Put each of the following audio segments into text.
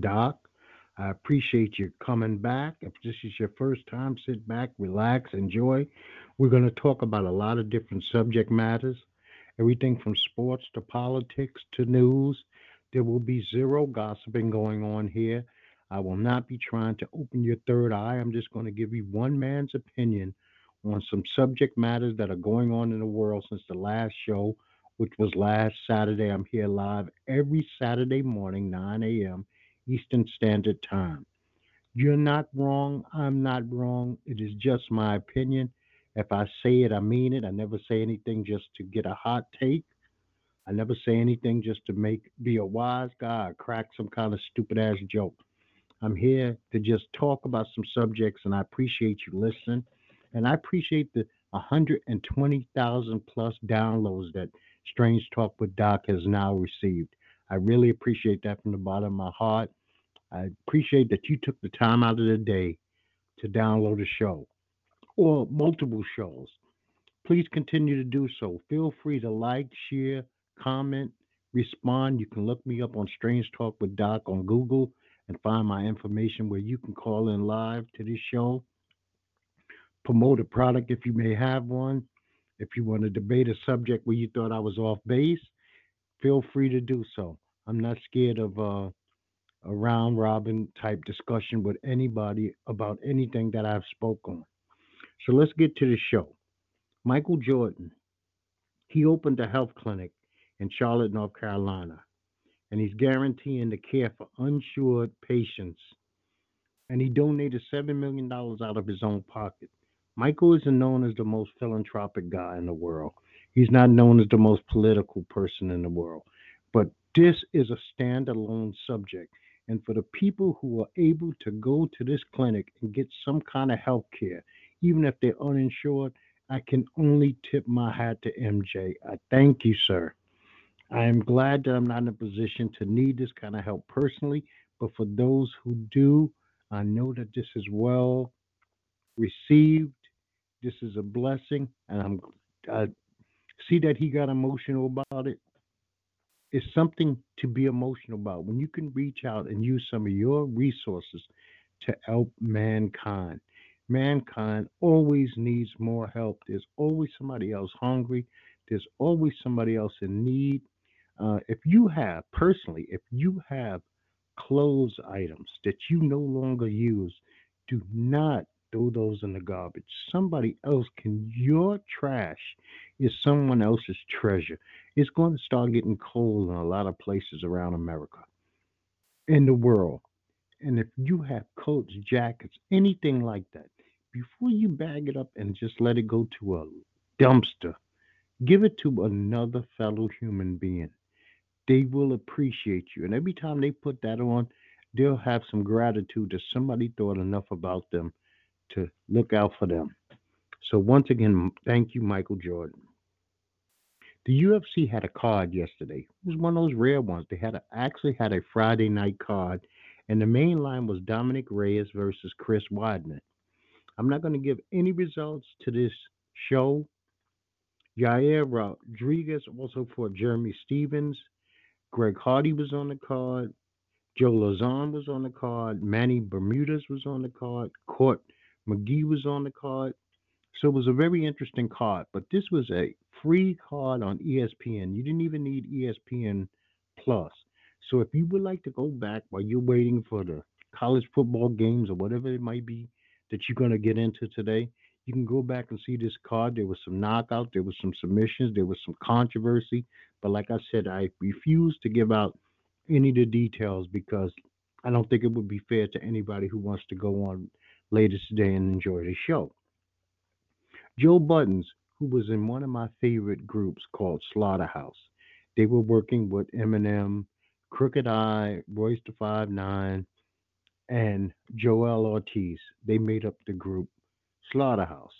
Doc. I appreciate you coming back. If this is your first time, sit back, relax, enjoy. We're going to talk about a lot of different subject matters, everything from sports to politics to news. There will be zero gossiping going on here. I will not be trying to open your third eye. I'm just going to give you one man's opinion on some subject matters that are going on in the world since the last show, which was last Saturday. I'm here live every Saturday morning, 9 a.m. Eastern Standard Time. You're not wrong. I'm not wrong. It is just my opinion. If I say it, I mean it. I never say anything just to get a hot take. I never say anything just to make be a wise guy or crack some kind of stupid ass joke. I'm here to just talk about some subjects, and I appreciate you listening. And I appreciate the 120,000 plus downloads that Strange Talk with Doc has now received. I really appreciate that from the bottom of my heart. I appreciate that you took the time out of the day to download a show or multiple shows. Please continue to do so. Feel free to like, share, comment, respond. You can look me up on Strange Talk with Doc on Google and find my information where you can call in live to this show. Promote a product if you may have one. If you want to debate a subject where you thought I was off base, feel free to do so. I'm not scared of uh, a round robin type discussion with anybody about anything that I've spoken. So let's get to the show. Michael Jordan, he opened a health clinic in Charlotte, North Carolina, and he's guaranteeing the care for uninsured patients. And he donated $7 million out of his own pocket. Michael isn't known as the most philanthropic guy in the world. He's not known as the most political person in the world. But this is a standalone subject. And for the people who are able to go to this clinic and get some kind of health care, even if they're uninsured, I can only tip my hat to MJ. I thank you, sir. I am glad that I'm not in a position to need this kind of help personally, but for those who do, I know that this is well received. This is a blessing, and I'm I see that he got emotional about it. It's something to be emotional about when you can reach out and use some of your resources to help mankind. Mankind always needs more help. There's always somebody else hungry. There's always somebody else in need. Uh, if you have, personally, if you have clothes items that you no longer use, do not throw those in the garbage. Somebody else can, your trash is someone else's treasure. It's going to start getting cold in a lot of places around America, in the world. And if you have coats, jackets, anything like that, before you bag it up and just let it go to a dumpster, give it to another fellow human being. They will appreciate you. And every time they put that on, they'll have some gratitude that somebody thought enough about them to look out for them. So once again, thank you, Michael Jordan. The UFC had a card yesterday. It was one of those rare ones. They had a, actually had a Friday night card, and the main line was Dominic Reyes versus Chris Weidman. I'm not going to give any results to this show. Yair Rodriguez also fought Jeremy Stephens. Greg Hardy was on the card. Joe Lauzon was on the card. Manny Bermudez was on the card. Court McGee was on the card. So it was a very interesting card, but this was a free card on ESPN. You didn't even need ESPN Plus. So if you would like to go back while you're waiting for the college football games or whatever it might be that you're going to get into today, you can go back and see this card. There was some knockout, there was some submissions, there was some controversy. But like I said, I refuse to give out any of the details because I don't think it would be fair to anybody who wants to go on later today and enjoy the show. Joe Budden, who was in one of my favorite groups called Slaughterhouse, they were working with Eminem, Crooked I, Royce the Five Nine, and Joel Ortiz. They made up the group Slaughterhouse,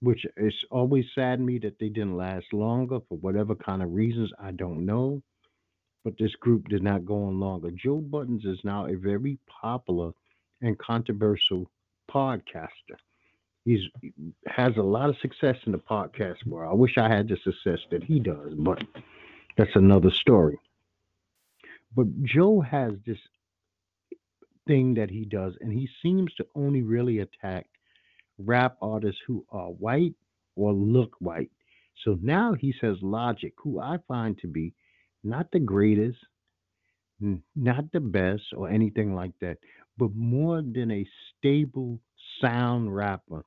which is always saddened me that they didn't last longer for whatever kind of reasons I don't know. But this group did not go on longer. Joe Budden is now a very popular and controversial podcaster. He's has a lot of success in the podcast world. I wish I had the success that he does, but that's another story. But Joe has this thing that he does, and he seems to only really attack rap artists who are white or look white. So now he says Logic, who I find to be not the greatest, not the best, or anything like that, but more than a stable sound rapper.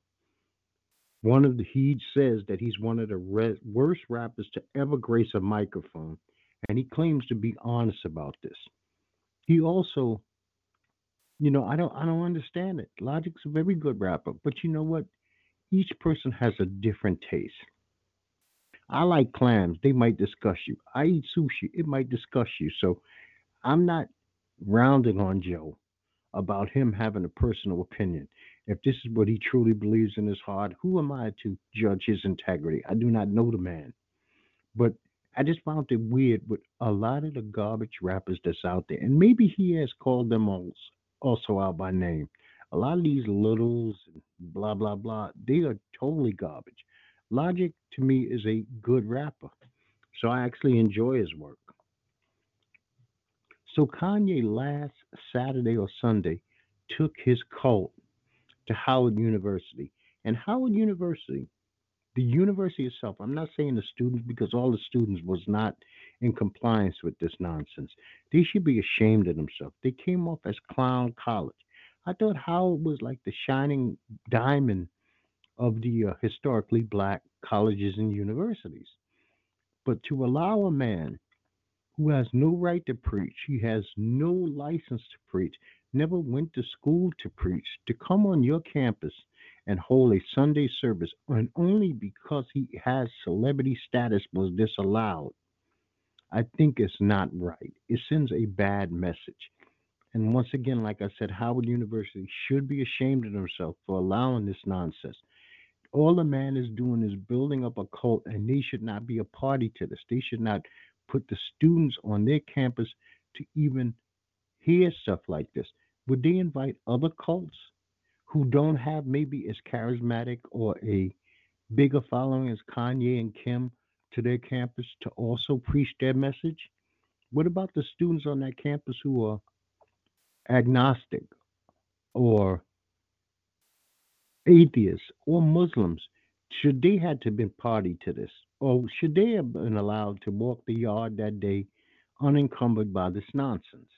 One of the he says that he's one of the re- worst rappers to ever grace a microphone, and he claims to be honest about this. He also, you know, I don't I don't understand it. Logic's a very good rapper, but you know what? Each person has a different taste. I like clams. They might disgust you. I eat sushi. It might disgust you. So I'm not rounding on Joe about him having a personal opinion. If this is what he truly believes in his heart, who am I to judge his integrity? I do not know the man. But I just found it weird with a lot of the garbage rappers that's out there. And maybe he has called them all also out by name. A lot of these littles, blah, blah, blah, they are totally garbage. Logic to me is a good rapper. So I actually enjoy his work. So Kanye last Saturday or Sunday took his cult to Howard University. And Howard University, the university itself, I'm not saying the students because all the students was not in compliance with this nonsense. They should be ashamed of themselves. They came off as clown college. I thought Howard was like the shining diamond of the uh, historically black colleges and universities. But to allow a man who has no right to preach, he has no license to preach, never went to school to preach, to come on your campus and hold a Sunday service, and only because he has celebrity status was disallowed, I think it's not right. It sends a bad message. And once again, like I said, Howard University should be ashamed of themselves for allowing this nonsense. All the man is doing is building up a cult, and they should not be a party to this. They should not put the students on their campus to even hear stuff like this. Would they invite other cults who don't have maybe as charismatic or a bigger following as Kanye and Kim to their campus to also preach their message? What about the students on that campus who are agnostic or atheists or Muslims, should they had to been party to this, or should they have been allowed to walk the yard that day unencumbered by this nonsense?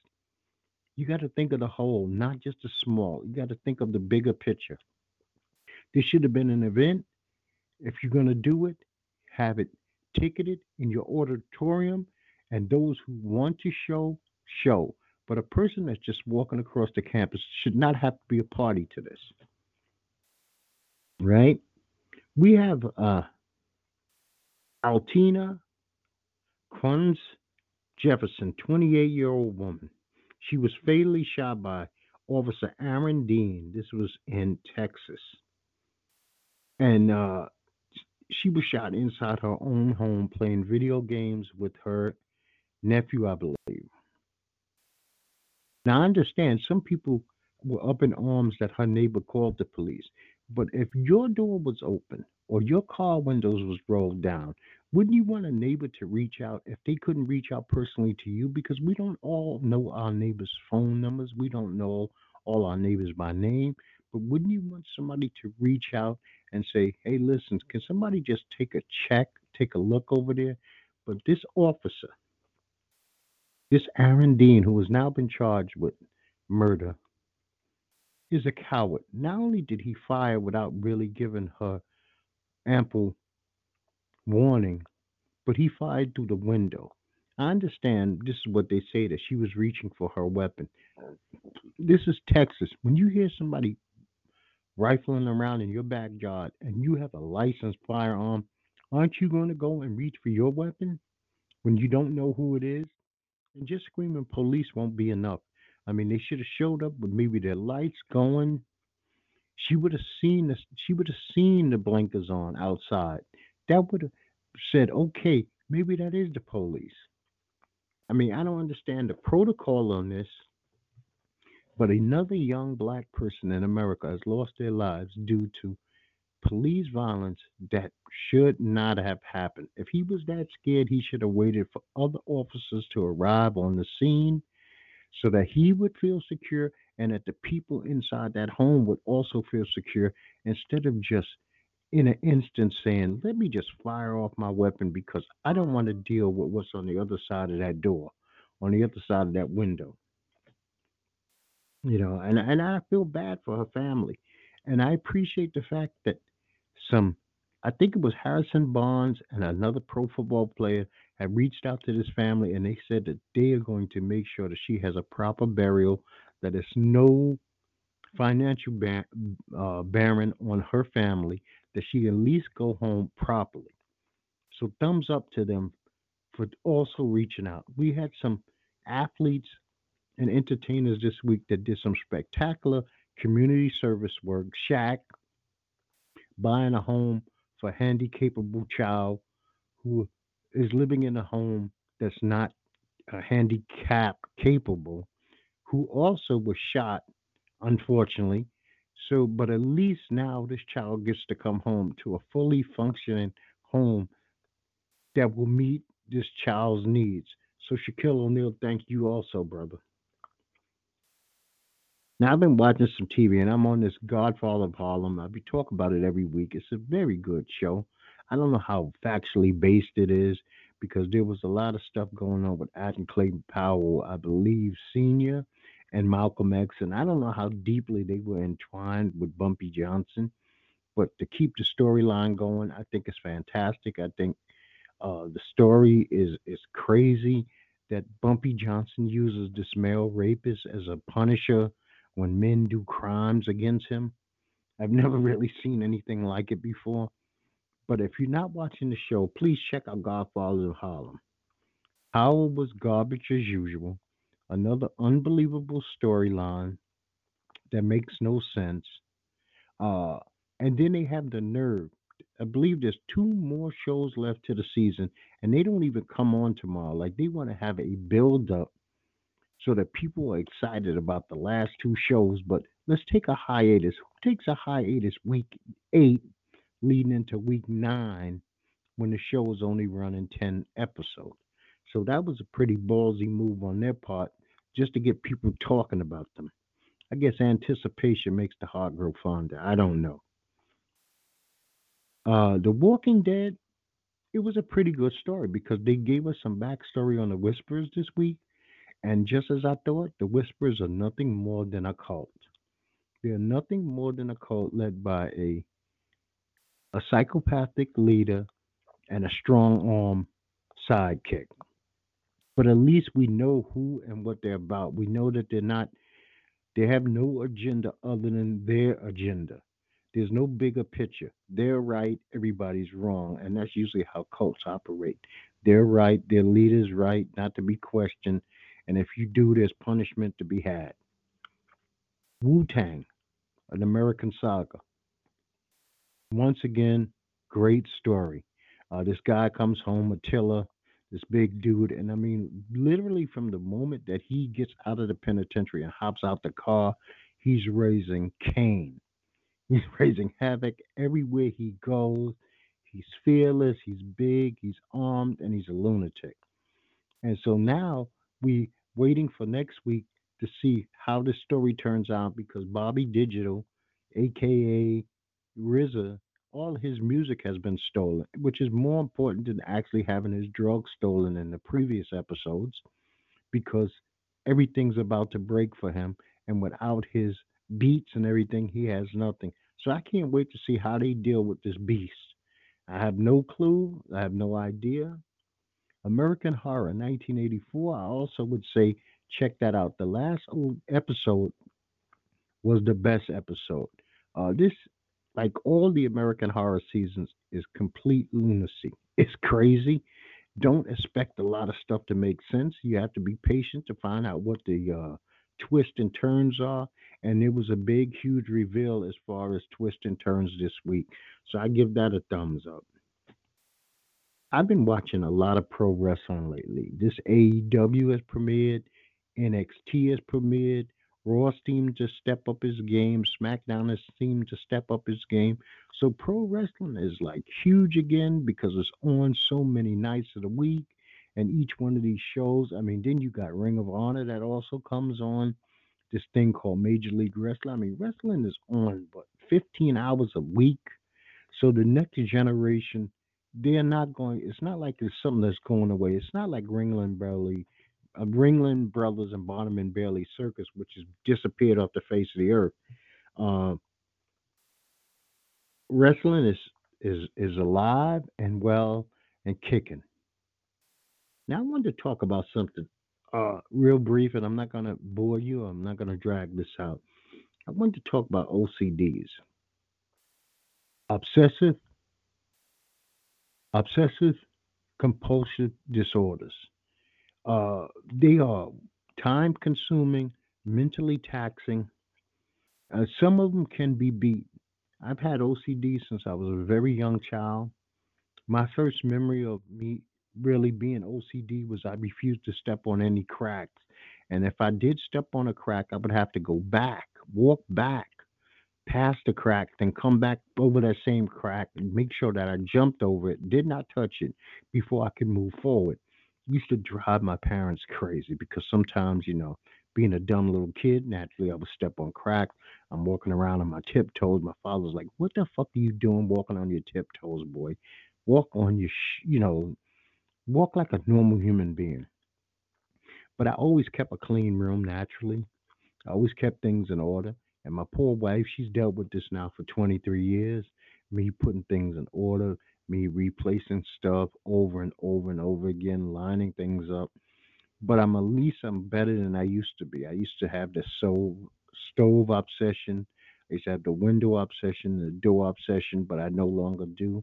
You got to think of the whole, not just the small. You got to think of the bigger picture. This should have been an event. If you're going to do it, have it ticketed in your auditorium, and those who want to show, show. But a person that's just walking across the campus should not have to be a party to this right? We have uh, Atatiana Koquice Jefferson, 28 year old woman. She was fatally shot by Officer Aaron Dean. This was in Texas. And uh, she was shot inside her own home playing video games with her nephew, I believe. Now, I understand some people were up in arms that her neighbor called the police. But if your door was open or your car windows was rolled down, wouldn't you want a neighbor to reach out if they couldn't reach out personally to you? Because we don't all know our neighbors' phone numbers. We don't know all our neighbors by name. But wouldn't you want somebody to reach out and say, hey, listen, can somebody just take a check, take a look over there? But this officer, this Aaron Dean, who has now been charged with murder, is a coward. Not only did he fire without really giving her ample warning, but he fired through the window. I understand this is what they say that she was reaching for her weapon. This is Texas. When you hear somebody rifling around in your backyard and you have a licensed firearm, aren't you going to go and reach for your weapon when you don't know who it is? And just screaming police won't be enough. I mean, they should have showed up with maybe their lights going. She would have seen this. She would have seen the blinkers on outside. That would have said, okay, maybe that is the police. I mean, I don't understand the protocol on this, but another young black person in America has lost their lives due to police violence that should not have happened. If he was that scared, he should have waited for other officers to arrive on the scene so that he would feel secure and that the people inside that home would also feel secure instead of just in an instant saying, let me just fire off my weapon because I don't want to deal with what's on the other side of that door, on the other side of that window. You know, and, and I feel bad for her family. And I appreciate the fact that some, I think it was Harrison Barnes and another pro football player had reached out to this family and they said that they are going to make sure that she has a proper burial, that there's no financial bar- uh, bearing on her family, that she at least go home properly. So thumbs up to them for also reaching out. We had some athletes and entertainers this week that did some spectacular community service work. Shaq buying a home for a handicapable child who is living in a home that's not uh, handicap capable, who also was shot, unfortunately. So, but at least now this child gets to come home to a fully functioning home that will meet this child's needs. So, Shaquille O'Neal, thank you also, brother. Now I've been watching some TV and I'm on this Godfather of Harlem. I'll be talk about it every week. It's a very good show. I don't know how factually based it is because there was a lot of stuff going on with Adam Clayton Powell, I believe, senior and Malcolm X, and I don't know how deeply they were entwined with Bumpy Johnson. But to keep the storyline going, I think it's fantastic. I think uh, the story is is crazy that Bumpy Johnson uses this male rapist as a punisher when men do crimes against him. I've never really seen anything like it before. But if you're not watching the show, please check out Godfather of Harlem. Howard was garbage as usual. Another unbelievable storyline that makes no sense. Uh, and then they have the nerve. I believe there's two more shows left to the season, and they don't even come on tomorrow. Like they want to have a build up so that people are excited about the last two shows. But let's take a hiatus. Who takes a hiatus week eight leading into week nine when the show is only running 10 episodes? So that was a pretty ballsy move on their part just to get people talking about them. I guess anticipation makes the heart grow fonder. I don't know. Uh, the Walking Dead, it was a pretty good story because they gave us some backstory on the Whispers this week and just as I thought, the Whispers are nothing more than a cult. They are nothing more than a cult led by a a psychopathic leader and a strong arm sidekick. But at least we know who and what they're about. We know that they're not they have no agenda other than their agenda. There's no bigger picture. They're right, everybody's wrong. And that's usually how cults operate. They're right, their leader's right, not to be questioned and if you do, there's punishment to be had. Wu Tang, an American saga. Once again, great story. Uh, this guy comes home, Attila, this big dude, and I mean, literally from the moment that he gets out of the penitentiary and hops out the car, he's raising Cain. He's raising havoc everywhere he goes. He's fearless, he's big, he's armed, and he's a lunatic. And so now we waiting for next week to see how this story turns out because Bobby Digital, aka RZA, all his music has been stolen, which is more important than actually having his drugs stolen in the previous episodes because everything's about to break for him. And without his beats and everything, he has nothing. So I can't wait to see how they deal with this beast. I have no clue. I have no idea. American Horror 1984. I also would say check that out. The last episode was the best episode. Uh, this, like all the American Horror seasons, is complete lunacy. It's crazy. Don't expect a lot of stuff to make sense. You have to be patient to find out what the uh, twists and turns are. And it was a big, huge reveal as far as twists and turns this week. So I give that a thumbs up. I've been watching a lot of pro wrestling lately. This AEW has premiered, NXT has premiered, Raw seemed to step up his game, SmackDown has seemed to step up his game. So pro wrestling is like huge again because it's on so many nights of the week and each one of these shows. I mean, then you got Ring of Honor that also comes on. this thing called Major League Wrestling. I mean, wrestling is on, but 15 hours a week. So the next generation, they're not going. It's not like it's something that's going away. It's not like Ringling uh, Ringling Brothers and Barnum and Bailey Circus, which has disappeared off the face of the earth. Uh, wrestling is is is alive and well and kicking. Now I wanted to talk about something uh, real brief, and I'm not going to bore you. I'm not going to drag this out. I wanted to talk about OCDs, obsessive obsessive compulsive disorders. Uh, they are time consuming, mentally taxing. Uh, some of them can be beat. I've had OCD since I was a very young child. My first memory of me really being OCD was I refused to step on any cracks. And if I did step on a crack, I would have to go back, walk back past the crack, then come back over that same crack and make sure that I jumped over it, did not touch it before I could move forward. Used to drive my parents crazy because sometimes, you know, being a dumb little kid, naturally I would step on cracks. I'm walking around on my tiptoes. My father's like, "What the fuck are you doing walking on your tiptoes, boy? Walk on your, sh- you know, walk like a normal human being." But I always kept a clean room naturally. I always kept things in order. And my poor wife, she's dealt with this now for 23 years. Me putting things in order, me replacing stuff over and over and over again, lining things up. But I'm at least I'm better than I used to be. I used to have the stove stove obsession. I used to have the window obsession, the door obsession, but I no longer do.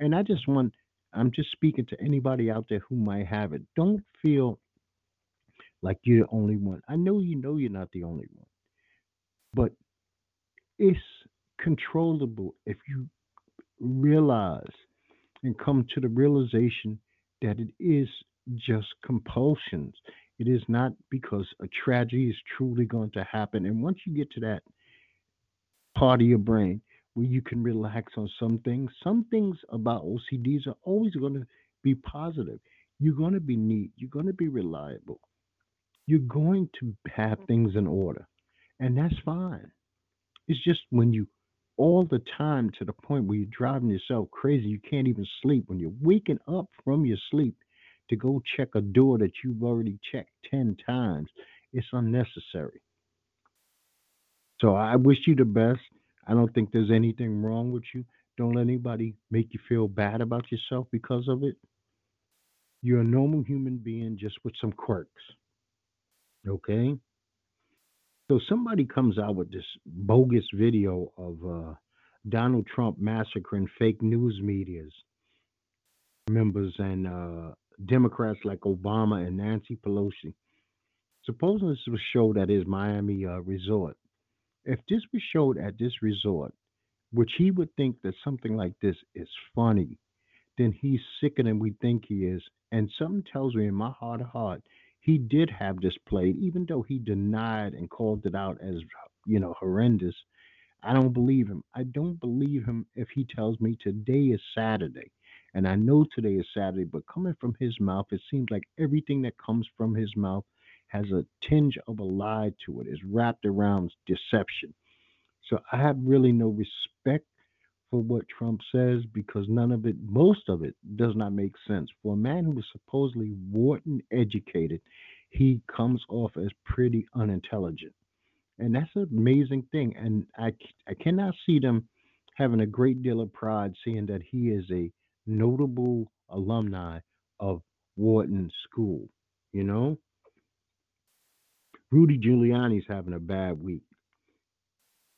And I just want I'm just speaking to anybody out there who might have it. Don't feel like you're the only one. I know you know you're not the only one, but it's controllable if you realize and come to the realization that it is just compulsions. It is not because a tragedy is truly going to happen. And once you get to that part of your brain where you can relax on some things, some things about OCDs are always going to be positive. You're going to be neat. You're going to be reliable. You're going to have things in order. And that's fine. It's just when you all the time to the point where you're driving yourself crazy, you can't even sleep. When you're waking up from your sleep to go check a door that you've already checked 10 times, it's unnecessary. So I wish you the best. I don't think there's anything wrong with you. Don't let anybody make you feel bad about yourself because of it. You're a normal human being just with some quirks. Okay? So somebody comes out with this bogus video of uh, Donald Trump massacring fake news medias members and uh, Democrats like Obama and Nancy Pelosi. Supposing this was showed at his Miami uh, resort. If this was showed at this resort, which he would think that something like this is funny, then he's sicker than we think he is. And something tells me in my heart of heart he did have this played, even though he denied and called it out as, you know, horrendous. I don't believe him. I don't believe him if he tells me today is Saturday. And I know today is Saturday, but coming from his mouth, it seems like everything that comes from his mouth has a tinge of a lie to it, is wrapped around deception. So I have really no respect for what Trump says because none of it, most of it, does not make sense. For a man who is supposedly Wharton educated, he comes off as pretty unintelligent. And that's an amazing thing. And I, I cannot see them having a great deal of pride seeing that he is a notable alumni of Wharton School. You know? Rudy Giuliani's having a bad week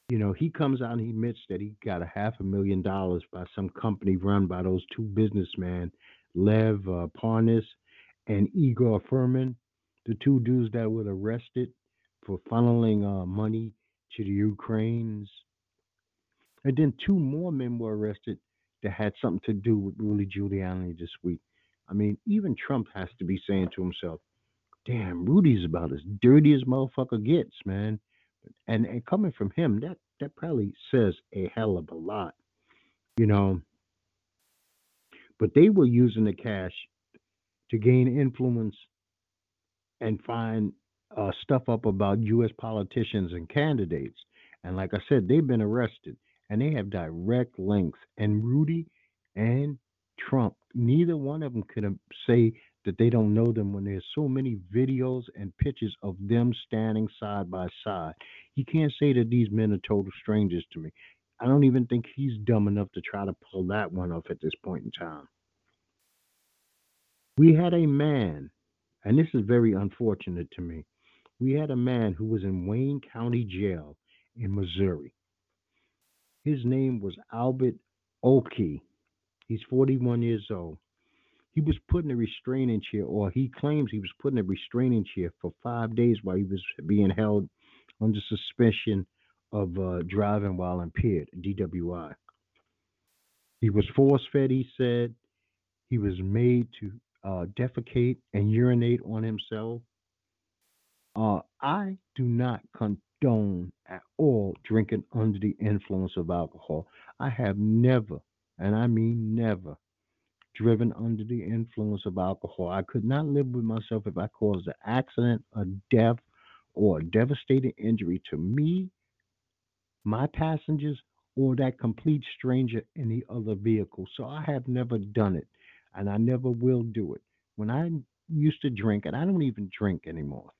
you know, he comes out and he admits that he got a half a million dollars by some company run by those two businessmen, Lev uh, Parnas and Igor Fruman, the two dudes that were arrested for funneling uh, money to the Ukrainians. And then two more men were arrested that had something to do with Rudy Giuliani this week. I mean, even Trump has to be saying to himself, damn, Rudy's about as dirty as motherfucker gets, man and and coming from him, that that probably says a hell of a lot, you know. But they were using the cash to gain influence and find uh, stuff up about U.S. politicians and candidates. And like I said, they've been arrested and they have direct links. And Rudy and Trump, neither one of them could say that they don't know them when there's so many videos and pictures of them standing side by side. You can't say that these men are total strangers to me. I don't even think he's dumb enough to try to pull that one off at this point in time. We had a man, and this is very unfortunate to me. We had a man who was in Wayne County Jail in Missouri. His name was Albert Okal. He's 41 years old. He was put in a restraining chair, or he claims he was put in a restraining chair for five days while he was being held under suspicion of uh, driving while impaired, DWI. He was force fed, he said. He was made to uh, defecate and urinate on himself. Uh, I do not condone at all drinking under the influence of alcohol. I have never, and I mean never, driven under the influence of alcohol. I could not live with myself if I caused an accident, a death, or a devastating injury to me, my passengers, or that complete stranger in the other vehicle. So I have never done it, and I never will do it. When I used to drink, and I don't even drink anymore.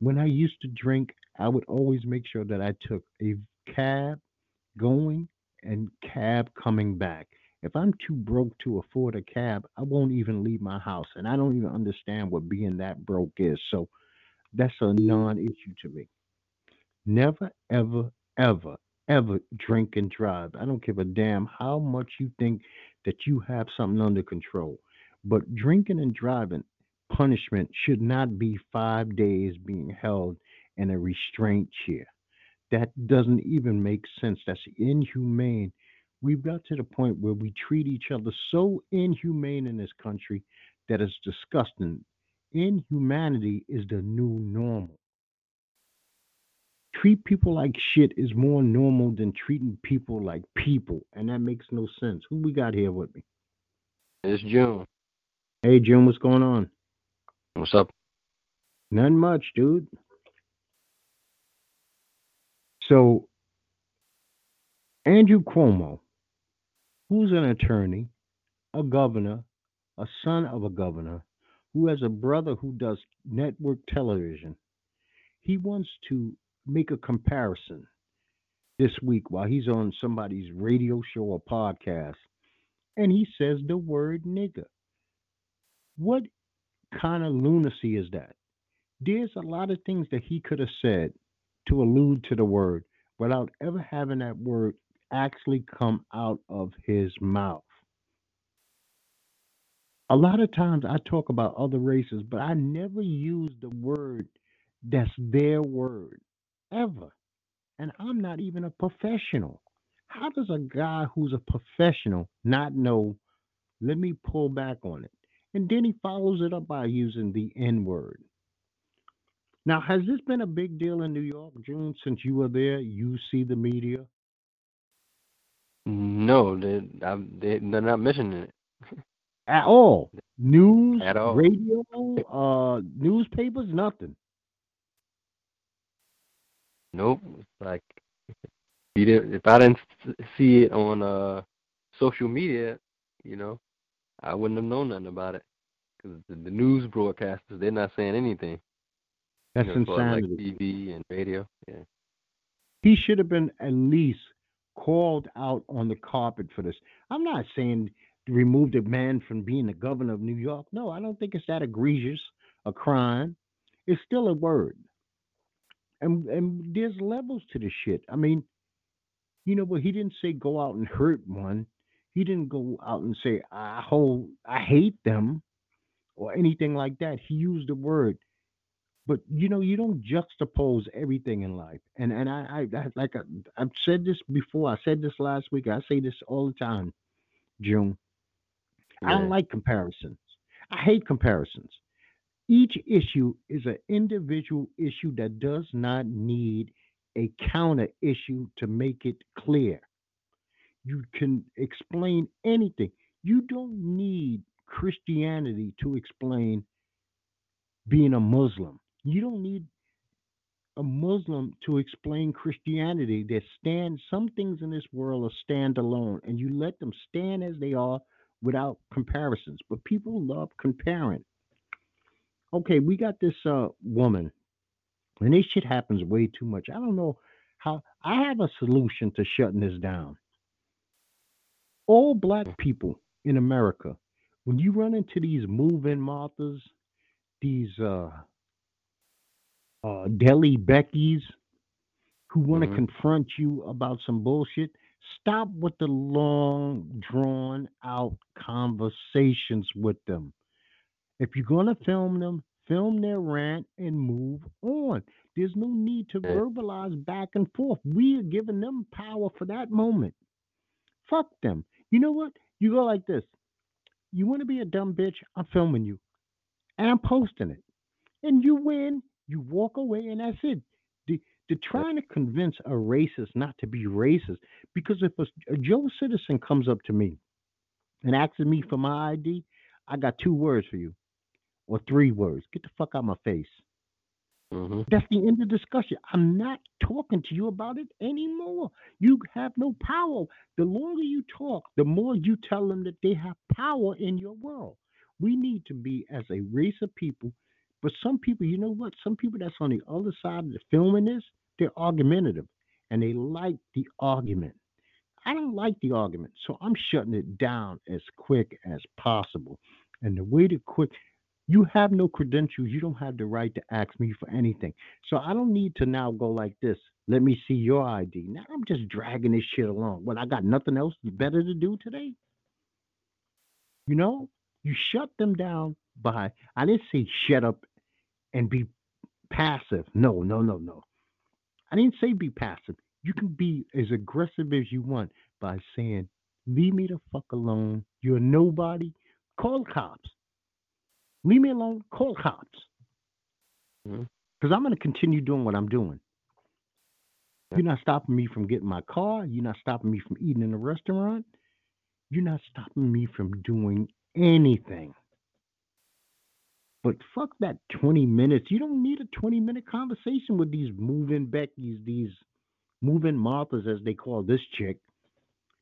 When I used to drink, I would always make sure that I took a cab going and cab coming back. If I'm too broke to afford a cab, I won't even leave my house. And I don't even understand what being that broke is. So that's a non issue to me. Never, ever, ever, ever drink and drive. I don't give a damn how much you think that you have something under control. But drinking and driving punishment should not be five days being held in a restraint chair. That doesn't even make sense. That's inhumane. We've got to the point where we treat each other so inhumane in this country that it's disgusting. Inhumanity is the new normal. Treat people like shit is more normal than treating people like people, and that makes no sense. Who we got here with me? It's June. Hey, June, what's going on? What's up? Nothing much, dude. So, Andrew Cuomo, who's an attorney, a governor, a son of a governor, who has a brother who does network television, he wants to make a comparison this week while he's on somebody's radio show or podcast, and he says the word nigger. What kind of lunacy is that? There's a lot of things that he could have said to allude to the word without ever having that word actually come out of his mouth. A lot of times I talk about other races, but I never use the word that's their word ever. And I'm not even a professional. How does a guy who's a professional not know? Let me pull back on it. And then he follows it up by using the N word. Now, has this been a big deal in New York, June, since you were there? You see the media? No, they, I, they they're not mentioning it At all. News, at all. radio, uh, newspapers, nothing. Nope. Like if you didn't, if I didn't see it on uh social media, you know, I wouldn't have known nothing about it because the, the news broadcasters they're not saying anything. That's you know, as like. TV and radio. Yeah. He should have been at least called out on the carpet for this. I'm not saying remove the man from being the governor of New York. No, I don't think it's that egregious a crime. It's still a word. And and there's levels to this shit. I mean, you know, but he didn't say go out and hurt one. He didn't go out and say I hold I hate them or anything like that. He used the word. But you know, you don't juxtapose everything in life. And and I, I, I like I, I've said this before. I said this last week. I say this all the time, June. I don't like comparisons. I hate comparisons. Each issue is an individual issue that does not need a counter issue to make it clear. You can explain anything. You don't need Christianity to explain being a Muslim. You don't need a Muslim to explain Christianity. They stand some things in this world are stand alone, and you let them stand as they are without comparisons. But people love comparing. Okay, we got this uh woman, and this shit happens way too much. I don't know how I have a solution to shutting this down. All black people in America, when you run into these move-in Marthas, these uh uh deli Beckys who want to Mhm. confront you about some bullshit, stop with the long, drawn out conversations with them. If you're going to film them, film their rant and move on. There's no need to verbalize back and forth. We are giving them power for that moment. Fuck them. You know what? You go like this. You want to be a dumb bitch? I'm filming you. And I'm posting it. And you win, you walk away, and that's it. The, the trying to convince a racist not to be racist. Because if a, a Joe citizen comes up to me and asks me for my ID, I got two words for you. Or three words. Get the fuck out of my face. Mhm. That's the end of discussion. I'm not talking to you about it anymore. You have no power. The longer you talk, the more you tell them that they have power in your world. We need to be as a race of people. But some people, you know what? Some people that's on the other side of the filming this, they're argumentative and they like the argument. I don't like the argument, so I'm shutting it down as quick as possible. And the way to quick, you have no credentials. You don't have the right to ask me for anything. So I don't need to now go like this. Let me see your ID. Now I'm just dragging this shit along. What I got nothing else better to do today? You know, you shut them down by. I didn't say shut up and be passive. No, no, no, no. I didn't say be passive. You can be as aggressive as you want by saying, "Leave me the fuck alone. You're nobody. Call cops. Leave me alone. Call cops." Mm-hmm. Because I'm going to continue doing what I'm doing. You're not stopping me from getting my car. You're not stopping me from eating in a restaurant. You're not stopping me from doing anything. But fuck that 20 minutes. You don't need a 20 minute conversation with these moving Beckys, these moving Marthas, as they call this chick.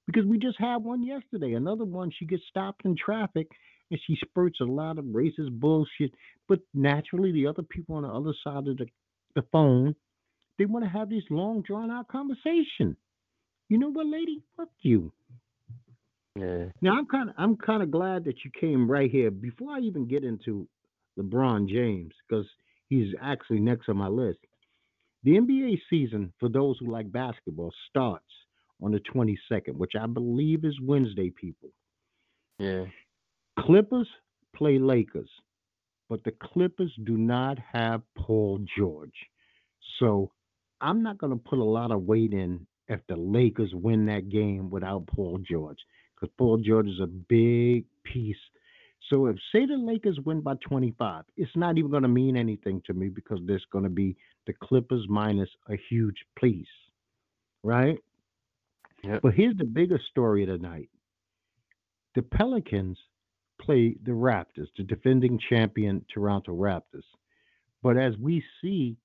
Because we just had one yesterday. Another one, she gets stopped in traffic and she spurts a lot of racist bullshit. But naturally, the other people on the other side of the, the phone, they want to have this long, drawn out conversation. You know what, lady? Fuck you. Yeah. Now I'm kind of I'm kind of glad that you came right here before I even get into LeBron James because he's actually next on my list. The NBA season for those who like basketball starts on the 22nd, which I believe is Wednesday. People, Yeah. Clippers play Lakers, but the Clippers do not have Paul George, so I'm not going to put a lot of weight in if the Lakers win that game without Paul George because Paul George is a big piece. So if say the Lakers win by 25, it's not even going to mean anything to me because there's going to be the Clippers minus a huge piece, right? Yep. But here's the biggest story of the night: the Pelicans play the Raptors, the defending champion Toronto Raptors. But as we see,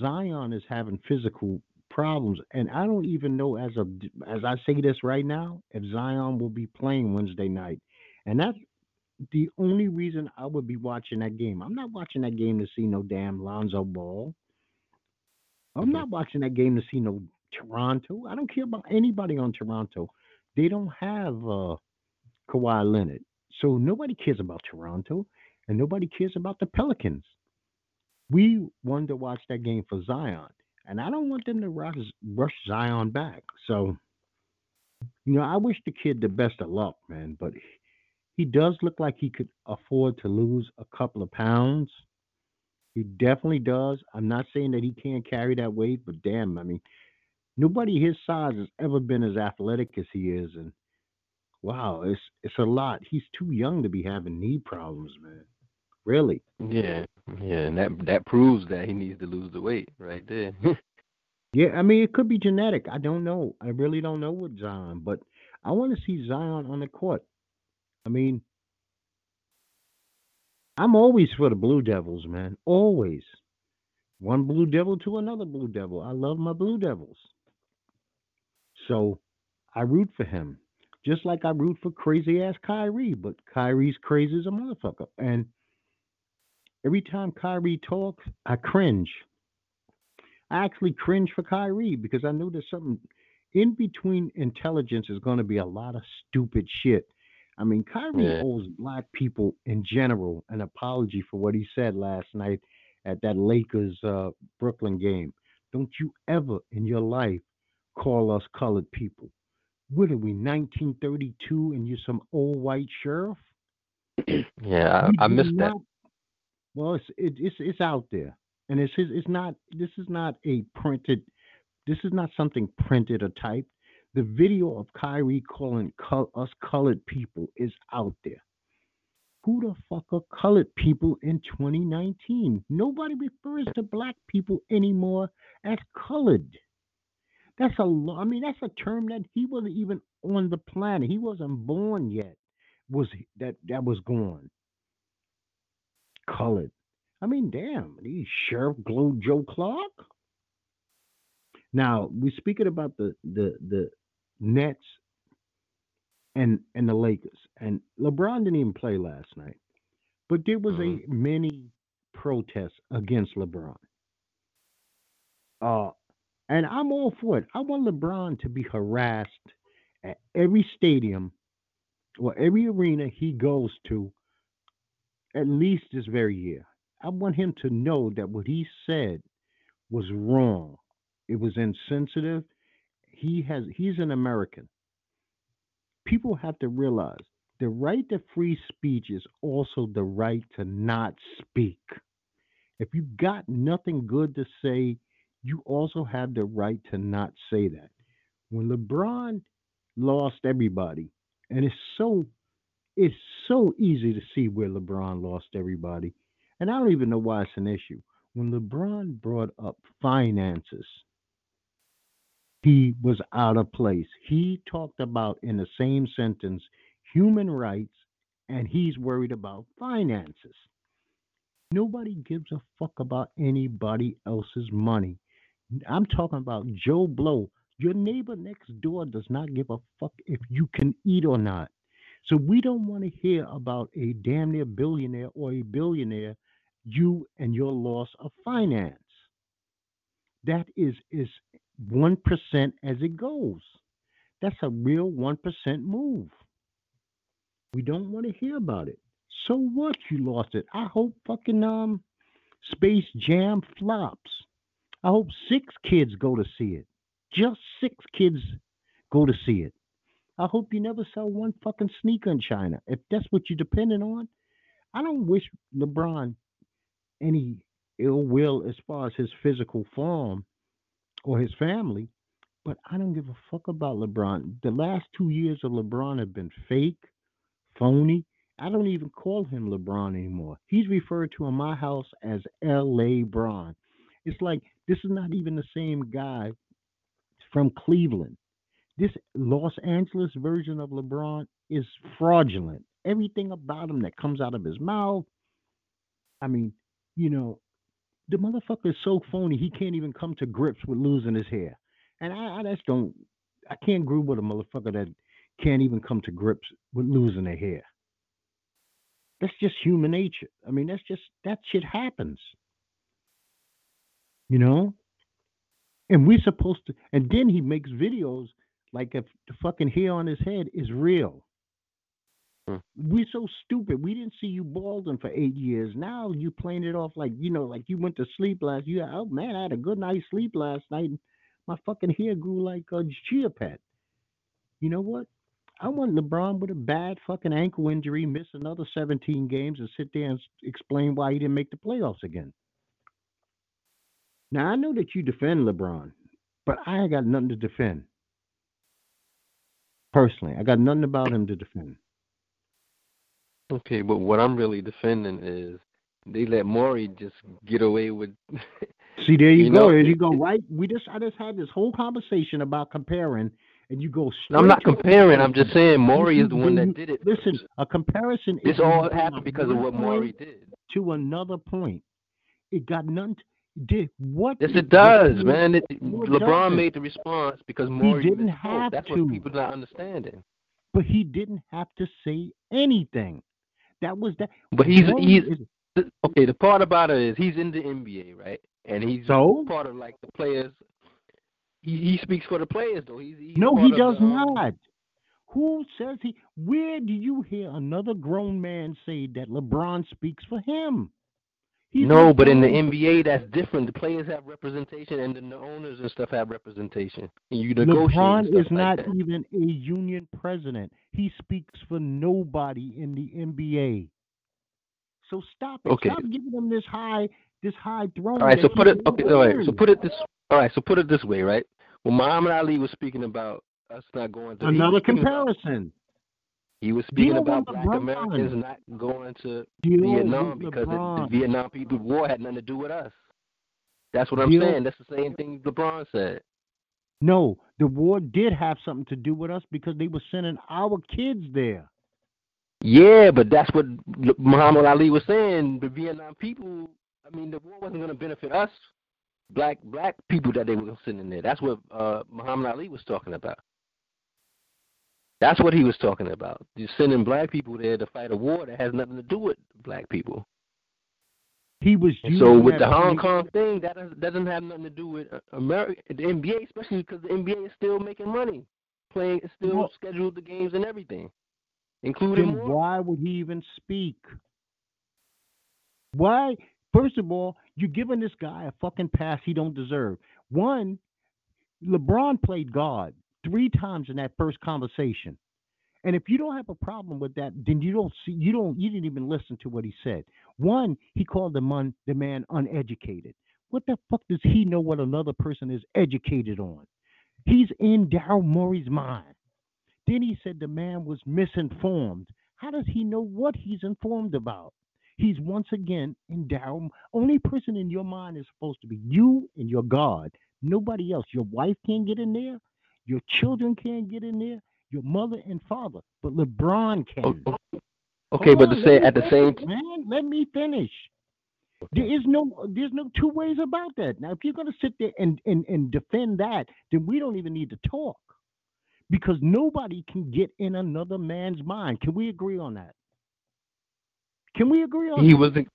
Zion is having physical problems, and I don't even know as of as I say this right now if Zion will be playing Wednesday night, and that's the only reason I would be watching that game. I'm not watching that game to see no damn Lonzo Ball. I'm not watching that game to see no Toronto. I don't care about anybody on Toronto. They don't have uh, Kawhi Leonard, so nobody cares about Toronto, and nobody cares about the Pelicans. We wanted to watch that game for Zion, and I don't want them to rush, rush Zion back. So, you know, I wish the kid the best of luck, man. But he does look like he could afford to lose a couple of pounds. He definitely does. I'm not saying that he can't carry that weight, but damn, I mean, nobody his size has ever been as athletic as he is, and wow, it's it's a lot. He's too young to be having knee problems, man. Really. Yeah. Yeah. And that that proves that he needs to lose the weight right there. Yeah, I mean, it could be genetic. I don't know. I really don't know with Zion, but I want to see Zion on the court. I mean, I'm always for the Blue Devils, man. Always. one Blue Devil to another Blue Devil. I love my Blue Devils. So I root for him. Just like I root for crazy ass Kyrie, but Kyrie's crazy as a motherfucker. And every time Kyrie talks, I cringe. I actually cringe for Kyrie because I know there's something in between intelligence is going to be a lot of stupid shit. I mean, Kyrie Yeah. owes black people in general an apology for what he said last night at that Lakers uh, Brooklyn game. Don't you ever in your life call us colored people. What are we, 1932, and you're some old white sheriff? Yeah, I, I missed that. Well, it's it, it's it's out there, and it's it's not. This is not a printed. This is not something printed or typed. The video of Kyrie calling col- us colored people is out there. Who the fuck are colored people in 2019? Nobody refers to black people anymore as colored. That's a I mean, that's a term that he wasn't even on the planet. He wasn't born yet. Was that that was gone? Colored. I mean, damn, these Sheriff Glow Joe Clark. Now we're speaking about the the the Nets and and the Lakers, and LeBron didn't even play last night, but there was a mini protest against LeBron. Uh, and I'm all for it. I want LeBron to be harassed at every stadium or every arena he goes to, at least this very year. I want him to know that what he said was wrong. It was insensitive. He has he's an American. People have to realize the right to free speech is also the right to not speak. If you've got nothing good to say, you also have the right to not say that. When LeBron lost everybody, and it's so it's so easy to see where LeBron lost everybody. And I don't even know why it's an issue. When LeBron brought up finances, he was out of place. He talked about in the same sentence human rights and he's worried about finances. Nobody gives a fuck about anybody else's money. I'm talking about Joe Blow. Your neighbor next door does not give a fuck if you can eat or not. So we don't want to hear about a damn near billionaire or a billionaire, you and your loss of finance. That is is one percent as it goes. That's a real one percent move. We don't want to hear about it. So what? You lost it. I hope fucking um Space Jam flops. I hope six kids go to see it. Just six kids go to see it. I hope you never sell one fucking sneaker in China. If that's what you're depending on, I don't wish LeBron any ill will as far as his physical form or his family, but I don't give a fuck about LeBron. The last two years of LeBron have been fake, phony. I don't even call him LeBron anymore. He's referred to in my house as L.A. Bron. It's like this is not even the same guy from Cleveland. This Los Angeles version of LeBron is fraudulent. Everything about him that comes out of his mouth, I mean, you know, the motherfucker is so phony he can't even come to grips with losing his hair. And I, I just don't, I can't agree with a motherfucker that can't even come to grips with losing their hair. That's just human nature. I mean, that's just that shit happens. You know? And we're supposed to and then he makes videos like if the fucking hair on his head is real. Hmm. We're so stupid. We didn't see you balding for eight years. Now you playing it off like you know, like you went to sleep last. You oh man, I had a good night's sleep last night. And my fucking hair grew like a chia pet. You know what? I want LeBron with a bad fucking ankle injury, miss another 17 games, and sit there and explain why he didn't make the playoffs again. Now I know that you defend LeBron, but I ain't got nothing to defend. Personally, I got nothing about him to defend. Okay, but what I'm really defending is they let Morey just get away with. See, there you, You go. know, there you go. Right? We just I just had this whole conversation about comparing, and you go. Straight I'm not comparing. I'm just saying. Morey is the one that did it. Listen, a comparison. This is all happened because of what Morey did. to another point. It got nothing. Did what? Yes, it does, man. It, LeBron doesn't. made the response because Morey didn't misspoke. have That's to. what people not understanding. But he didn't have to say anything. That was that. But he's he's is- okay. The part about it is he's in the NBA, right? And he's So? part of like the players. He he speaks for the players though. He's, he's no, he does the, um, not. Who says he? Where do you hear another grown man say that LeBron speaks for him? He's No, but in the NBA, that's different. The players have representation, and then the owners and stuff have representation. And you negotiate. LeBron is like not that. even a union president. He speaks for nobody in the NBA. So stop it. Okay. Stop giving him this high, this high throne. All right, so put it. Okay, all right. So put it this. All right, so put it this way, right? When Muhammad Ali was speaking about us not going to Another speaking about- comparison. He was speaking about black LeBron. Americans not going to Deal Vietnam because the, the Vietnam people war had nothing to do with us. That's what I'm Deal- saying. That's the same thing LeBron said. No, the war did have something to do with us because they were sending our kids there. Yeah, but that's what Muhammad Ali was saying. The Vietnam people, I mean, the war wasn't going to benefit us, black black people that they were sending there. That's what uh, Muhammad Ali was talking about. That's what he was talking about. You're sending black people there to fight a war that has nothing to do with black people. He was so with the Hong Kong thing, that doesn't, have nothing to do with uh, America, the NBA, especially because the NBA is still making money, playing, it's still Well- scheduled the games and everything, including then more. why would he even speak? Why? First of all, you're giving this guy a fucking pass he don't deserve. One, LeBron played God three times in that first conversation. And if you don't have a problem with that, then you don't see you don't you didn't even listen to what he said. One, he called the man the man uneducated. What the fuck does he know what another person is educated on? He's in Daryl Morey's mind. Then he said the man was misinformed. How does he know what he's informed about? He's once again in Daryl. Only person in your mind is supposed to be you and your God. Nobody else. Your wife can't get in there. Your children can't get in there. Your mother and father. But LeBron can. O- o- Okay, but to say at the same man, let me finish. There is no there's no two ways about that. Now, if you're gonna sit there and, and, and defend that, then we don't even need to talk. Because nobody can get in another man's mind. Can we agree on that? Can we agree on he that? wasn't,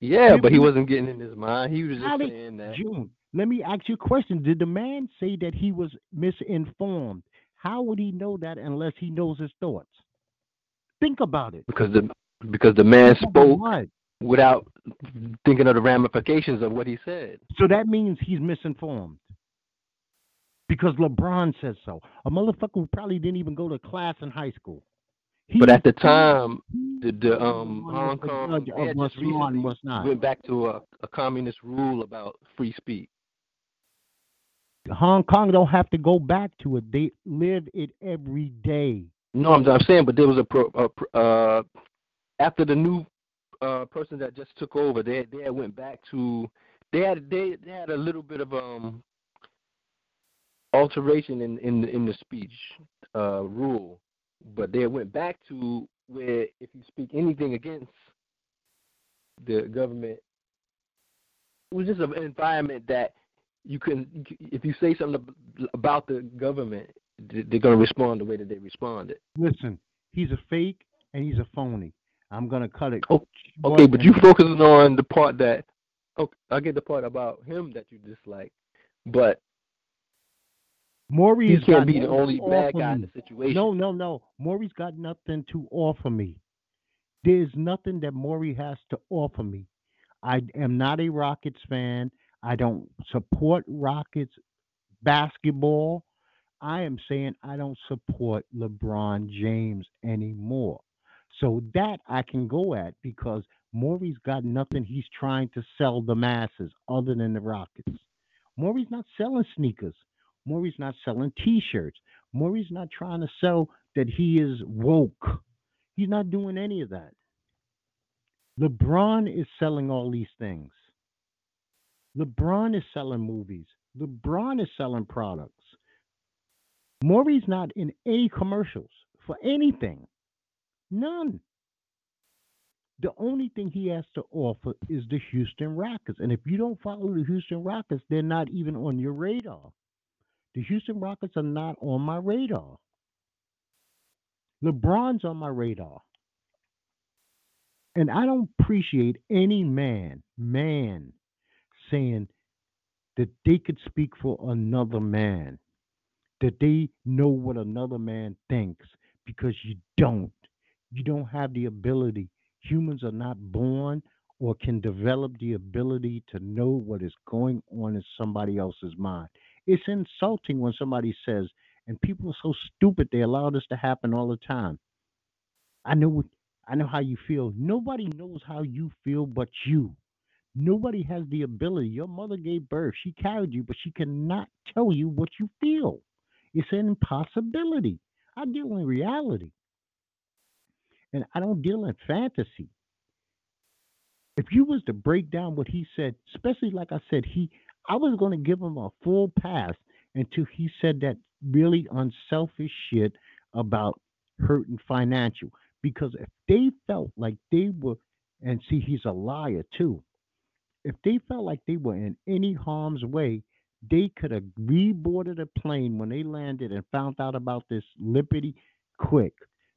yeah, but he wasn't getting in his mind. He was just did- saying that. June, let me ask you a question. Did the man say that he was misinformed? How would he know that unless he knows his thoughts? Think about it. because the because the man Think spoke without thinking of the ramifications of what he said. So that means he's misinformed. Because LeBron says so. A motherfucker who probably didn't even go to class in high school. He- But at the time, he the, the um Hong Kong judge they of had what's just law and recently what's not. went back to a, a communist rule about free speech. Hong Kong don't have to go back to it. They live it every day. No, I'm, I'm saying, but there was a, pro, a uh after the new uh person that just took over, they they went back to they had they, they had a little bit of um alteration in in in the speech uh rule, but they went back to where if you speak anything against the government, it was just an environment that you can if you say something about the government, they- they're going to respond the way that they responded. Listen, he's a fake and he's a phony. I'm gonna cut it. Oh, Okay, but you focusing on the part that okay, I get the part about him that you dislike, but Morey he has can't be the only bad guy in the situation. No, no, no. Morey's got nothing to offer me. There's nothing that Morey has to offer me. I am not a Rockets fan. I don't support Rockets basketball. I am saying I don't support LeBron James anymore. So that I can go at because Morey's got nothing he's trying to sell the masses other than the Rockets. Morey's not selling sneakers. Morey's not selling t-shirts. Morey's not trying to sell that he is woke. He's not doing any of that. LeBron is selling all these things. LeBron is selling movies. LeBron is selling products. Morey's not in any commercials for anything. None. The only thing he has to offer is the Houston Rockets. And if you don't follow the Houston Rockets, they're not even on your radar. The Houston Rockets are not on my radar. LeBron's on my radar. And I don't appreciate any man, man, saying that they could speak for another man, that they know what another man thinks, because you don't. You don't have the ability. Humans are not born or can develop the ability to know what is going on in somebody else's mind. It's insulting when somebody says, and people are so stupid they allow this to happen all the time. I know what I know how you feel. Nobody knows how you feel but you. Nobody has the ability. Your mother gave birth. She carried you, but she cannot tell you what you feel. It's an impossibility. I deal in reality. And I don't deal in fantasy. If you was to break down what he said, especially like I said, he I was going to give him a full pass until he said that really unselfish shit about hurting financial. Because if they felt like they were, and see, he's a liar too. If they felt like they were in any harm's way, they could have reboarded a plane when they landed and found out about this lippity quick.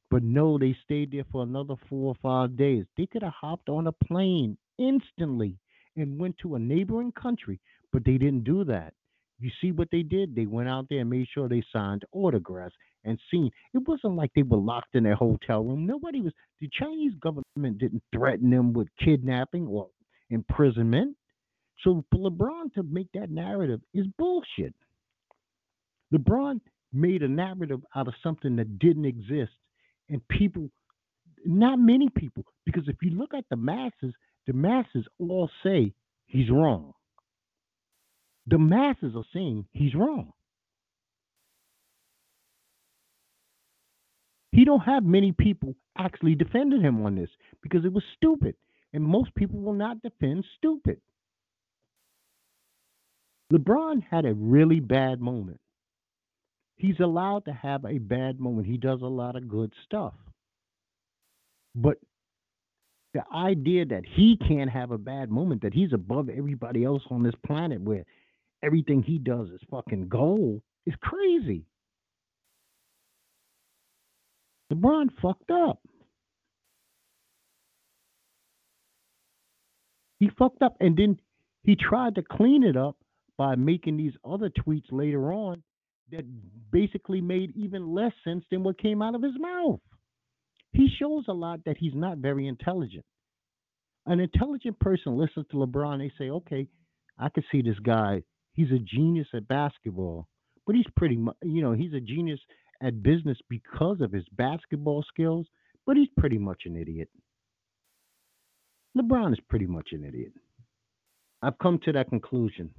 But no, they stayed there for another four or five days. They could have hopped on a plane instantly and went to a neighboring country, but they didn't do that. You see what they did? They went out there and made sure they signed autographs and seen. It wasn't like they were locked in their hotel room. Nobody was. The Chinese government didn't threaten them with kidnapping or imprisonment. So for LeBron to make that narrative is bullshit. LeBron made a narrative out of something that didn't exist, and people, not many people, because if you look at the masses, the masses all say he's wrong. The masses are saying he's wrong. He don't have many people actually defending him on this because it was stupid. And most people will not defend stupid. LeBron had a really bad moment. He's allowed to have a bad moment. He does a lot of good stuff. But the idea that he can't have a bad moment, that he's above everybody else on this planet where everything he does is fucking gold, is crazy. LeBron fucked up. He fucked up and then he tried to clean it up by making these other tweets later on that basically made even less sense than what came out of his mouth. He shows a lot that he's not very intelligent. An intelligent person listens to LeBron, they say, okay, I can see this guy. He's a genius at basketball, but he's pretty much, you know, he's a genius at business because of his basketball skills, but he's pretty much an idiot. LeBron is pretty much an idiot. I've come to that conclusion.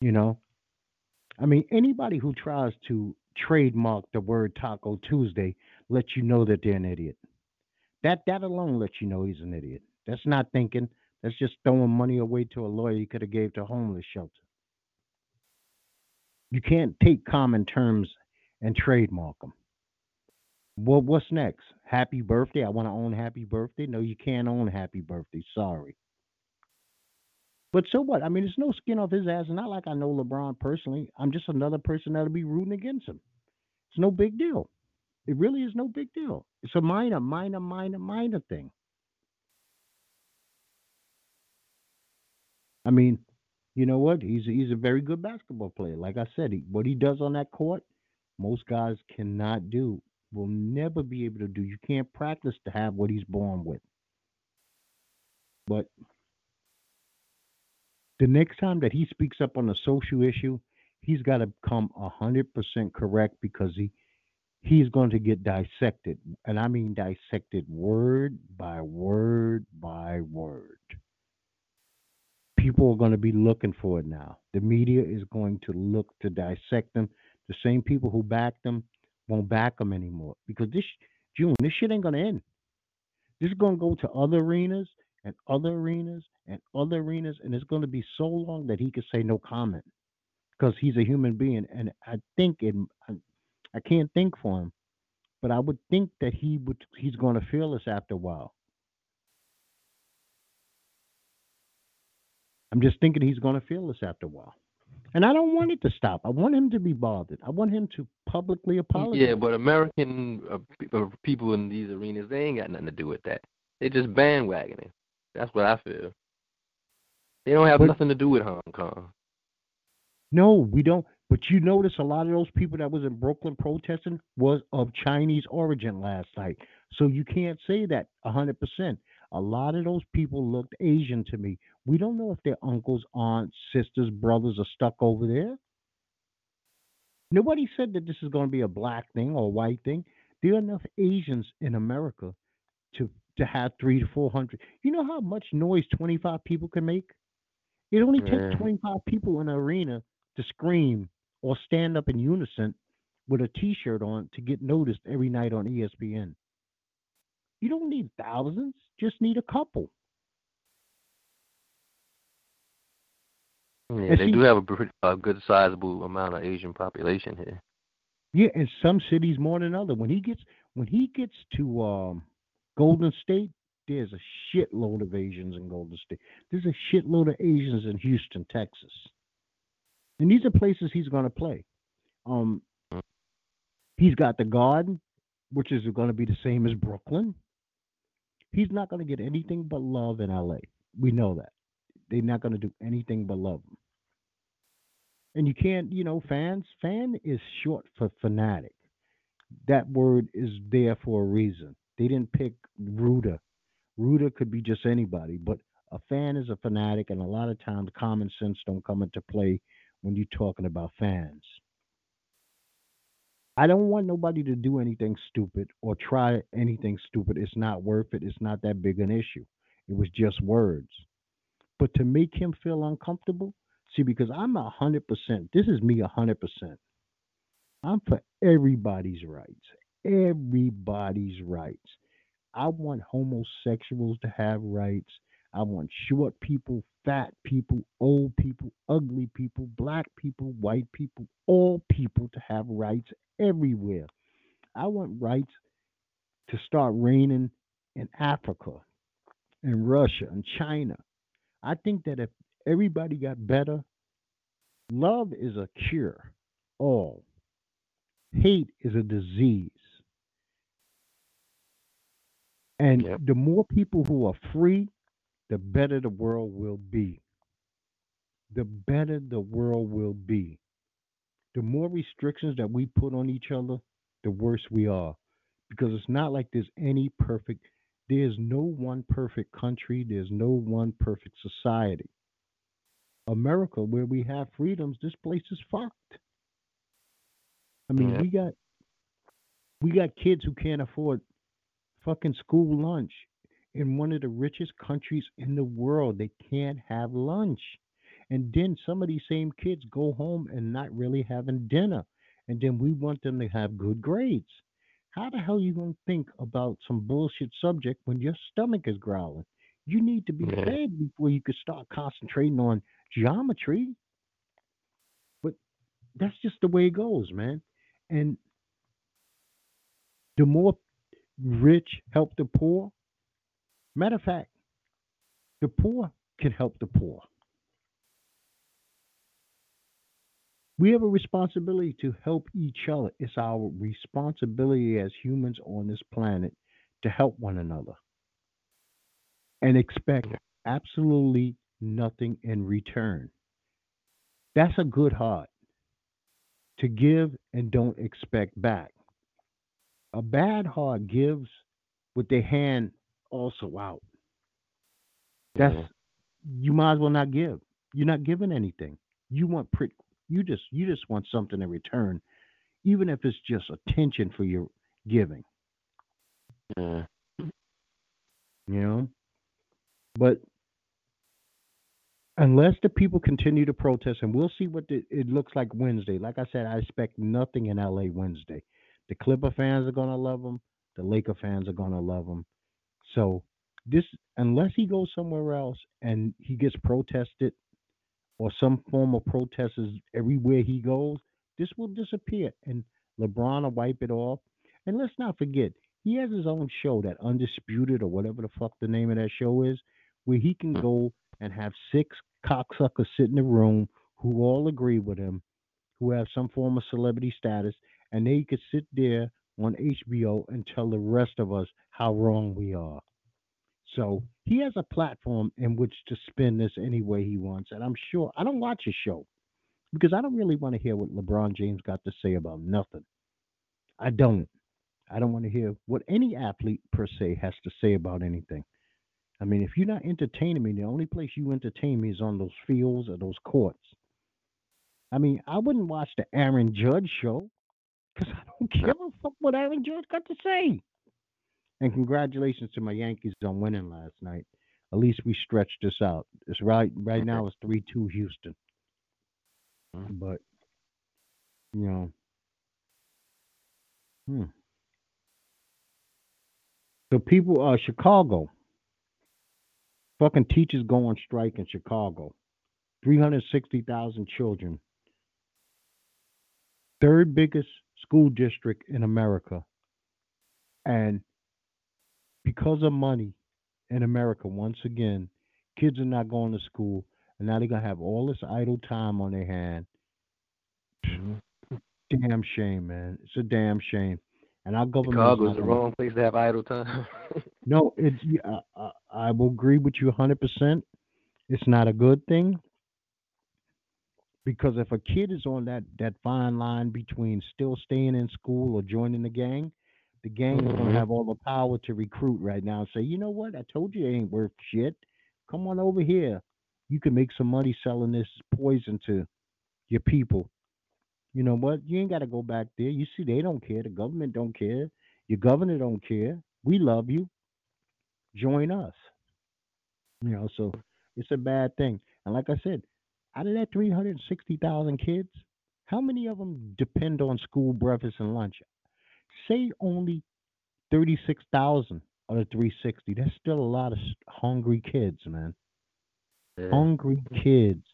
You know, I mean, anybody who tries to trademark the word Taco Tuesday lets you know that they're an idiot. That that alone lets you know he's an idiot. That's not thinking. That's just throwing money away to a lawyer he could have gave to homeless shelter. You can't take common terms and trademark them. Well, what's next? Happy birthday. I want to own happy birthday. No, you can't own happy birthday. Sorry. But so what? I mean, there's no skin off his ass. It's not like I know LeBron personally. I'm just another person that'll be rooting against him. It's no big deal. It really is no big deal. It's a minor, minor, minor, minor thing. I mean, you know what? He's he's a very good basketball player. Like I said, he, what he does on that court, most guys cannot do. Will never be able to do. You can't practice to have what he's born with. But the next time that he speaks up on a social issue, he's got to come hundred percent correct because he he's going to get dissected, and I mean dissected word by word by word people are going to be looking for it now. The media is going to look to dissect them. The same people who backed them won't back them anymore because this June, this shit ain't to end. This is to go to other arenas and other arenas and other arenas, and it's to be so long that he could say no comment because he's a human being. And I think it, I, I can't think for him, but I would think that he would he's to feel this after a while. I'm just thinking he's to feel this after a while. And I don't want it to stop. I want him to be bothered. I want him to publicly apologize. Yeah, but American uh, uh, people in these arenas, they ain't got nothing to do with that. They just bandwagoning. That's what I feel. They don't have but, nothing to do with Hong Kong. No, we don't. But you notice a lot of those people that was in Brooklyn protesting was of Chinese origin last night. So you can't say that 100%. A lot of those people looked Asian to me. We don't know if their uncles, aunts, sisters, brothers are stuck over there. Nobody said that this is going to be a black thing or a white thing. There are enough Asians in America to to have three to four hundred. You know how much noise twenty five people can make? It only takes 25 people in an arena to scream or stand up in unison with a T-shirt on to get noticed every night on ESPN. You don't need thousands; just need a couple. Yeah, they see, do have a, pretty, a good sizable amount of Asian population here. Yeah, in some cities more than other. When he gets when he gets to um, Golden State, there's a shitload of Asians in Golden State. There's a shitload of Asians in Houston, Texas. And these are places he's going to play. Um, he's got the Garden, which is going to be the same as Brooklyn. He's not going to get anything but love in LA. We know that. They're not going to do anything but love him. And you can't, you know, fans, fan is short for fanatic. That word is there for a reason. They didn't pick Ruda Ruda could be just anybody, but a fan is a fanatic, and a lot of times common sense don't come into play when you're talking about fans. I don't want nobody to do anything stupid or try anything stupid. It's not worth it. It's not that big an issue. It was just words. But to make him feel uncomfortable, see, because I'm a hundred percent. This is me a hundred percent. I'm for everybody's rights. Everybody's rights. I want homosexuals to have rights. I want short people, fat people, old people, ugly people, black people, white people, all people to have rights everywhere. I want rights to start reigning in Africa, in Russia, and China. I think that if everybody got better, love is a cure. All hate is a disease. And yep. the more people who are free, the better the world will be. The better the world will be. The more restrictions that we put on each other, the worse we are. Because it's not like there's any perfect, there's no one perfect country, there's no one perfect society. America, where we have freedoms, this place is fucked. I mean, yeah. we got we got kids who can't afford fucking school lunch in one of the richest countries in the world. They can't have lunch. And then some of these same kids go home and not really having dinner. And then we want them to have good grades. How the hell are you going to think about some bullshit subject when your stomach is growling? You need to be yeah. fed before you can start concentrating on geometry. But that's just the way it goes, man. And the more rich help the poor. Matter of fact, the poor can help the poor. We have a responsibility to help each other. It's our responsibility as humans on this planet to help one another and expect absolutely nothing in return. That's a good heart to give and don't expect back a bad heart gives with their hand also out. That's mm-hmm. you might as well not give. You're not giving anything. You want pretty you just you just want something in return, even if it's just attention for your giving. Yeah. You know? But unless the people continue to protest, and we'll see what the, it looks like Wednesday. Like I said, I expect nothing in LA Wednesday. The Clipper fans are gonna love them. The Laker fans are gonna love him. So this, unless he goes somewhere else and he gets protested, or some form of protest is everywhere he goes, this will disappear, and LeBron will wipe it off. And let's not forget, he has his own show, that Undisputed or whatever the fuck the name of that show is, where he can hmm. go and have six cocksuckers sit in the room who all agree with him, who have some form of celebrity status, and they could sit there on HBO and tell the rest of us how wrong we are. So he has a platform in which to spin this any way he wants. And I'm sure I don't watch his show because I don't really want to hear what LeBron James got to say about nothing. I don't. I don't want to hear what any athlete per se has to say about anything. I mean, if you're not entertaining me, the only place you entertain me is on those fields or those courts. I mean, I wouldn't watch the Aaron Judge show because I don't give a fuck what Aaron Judge got to say. And congratulations to my Yankees on winning last night. At least we stretched this out. It's right right now it's three two Houston. But you know. Hmm. So people uh Chicago. Fucking teachers go on strike in Chicago. Three hundred sixty thousand children. Third biggest school district in America. And because of money in America, once again, kids are not going to school, and now they're gonna have all this idle time on their hand. Mhm. Damn shame, man. It's a damn shame. And our government. is Chicago's the wrong place to have idle time. No, it's. yeah, I, I, I will agree with you 100. percent It's not a good thing because if a kid is on that that fine line between still staying in school or joining the gang, the gang is gonna mm-hmm. have all the power to recruit right now and say, you know what? I told you it ain't worth shit. Come on over here. You can make some money selling this poison to your people. You know what? You ain't got to go back there. You see, they don't care. The government don't care. Your governor don't care. We love you. Join us. You know, so it's a bad thing. And like I said, out of that 360,000 kids, how many of them depend on school breakfast and lunch? Say only 36,000 out of 360. That's still a lot of hungry kids, man. Yeah. Hungry kids.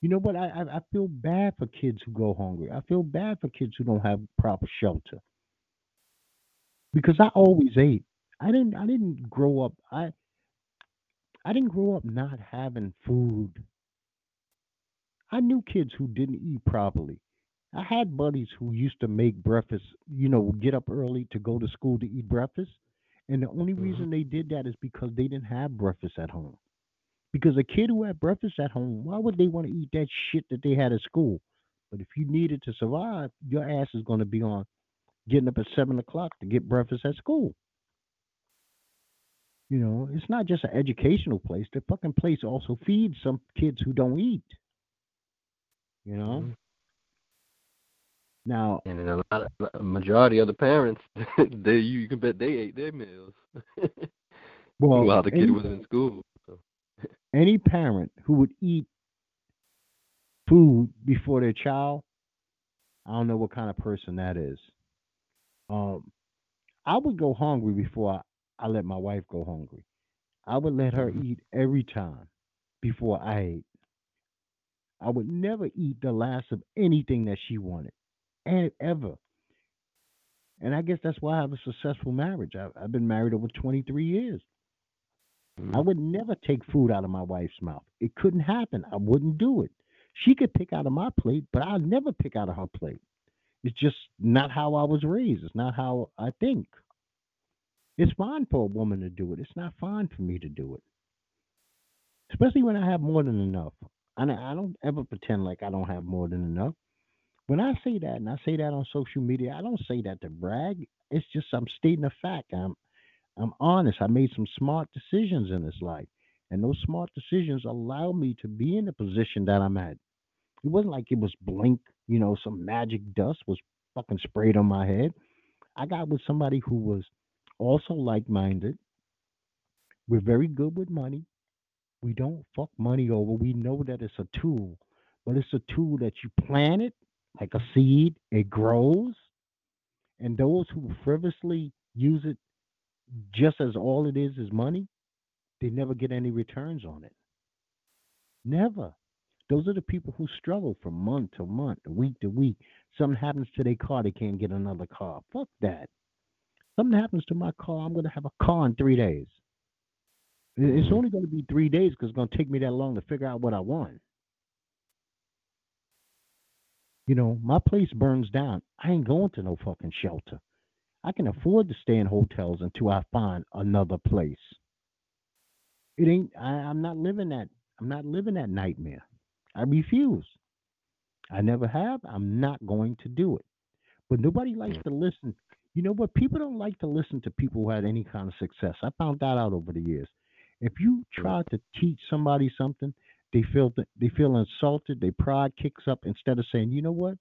You know what? I, I I feel bad for kids who go hungry. I feel bad for kids who don't have proper shelter. Because I always ate. I didn't I didn't grow up I I didn't grow up not having food. I knew kids who didn't eat properly. I had buddies who used to make breakfast, you know, get up early to go to school to eat breakfast. And the only Mhm. reason they did that is because they didn't have breakfast at home. Because a kid who had breakfast at home, why would they want to eat that shit that they had at school? But if you needed to survive, your ass is going to be on getting up at seven o'clock to get breakfast at school. You know, it's not just an educational place. The fucking place also feeds some kids who don't eat. You know. Mhm. Now, And then a lot of a majority of the parents, they you, can bet they ate their meals well, while the kid any, was in school. So. any parent who would eat food before their child, I don't know what kind of person that is. Um, I would go hungry before I, I let my wife go hungry. I would let her Mhm. eat every time before I ate. I would never eat the last of anything that she wanted, and ever. And I guess that's why I have a successful marriage. I, I've been married over 23 years. I Mhm. would never take food out of my wife's mouth. It couldn't happen. I wouldn't do it. She could pick out of my plate, but I'll never pick out of her plate. It's just not how I was raised. It's not how I think. It's fine for a woman to do it. It's not fine for me to do it. Especially when I have more than enough. I I don't ever pretend like I don't have more than enough. When I say that, and I say that on social media, I don't say that to brag. It's just I'm stating a fact. I'm I'm honest. I made some smart decisions in this life. And those smart decisions allow me to be in the position that I'm at. It wasn't like it was blink, you know, some magic dust was fucking sprayed on my head. I got with somebody who was also like minded. We're very good with money. We don't fuck money over. We know that it's a tool, but it's a tool that you plant it like a seed, it grows. And those who frivolously use it just as all it is is money, they never get any returns on it. Never. Those are the people who struggle from month to month, week to week. Something happens to their car, they can't get another car. Fuck that. Something happens to my car, I'm going to have a car in three days. It's Mhm. only going to be three days because it's going to take me that long to figure out what I want. You know, my place burns down. I ain't going to no fucking shelter. I can afford to stay in hotels until I find another place. It ain't. I, I'm not living that. I'm not living that nightmare. I refuse. I never have. I'm not going to do it. But nobody likes to listen. You know what? People don't like to listen to people who had any kind of success. I found that out over the years. If you mm-hmm. try to teach somebody something, they feel that they feel insulted. Their pride kicks up instead of saying, "You know what?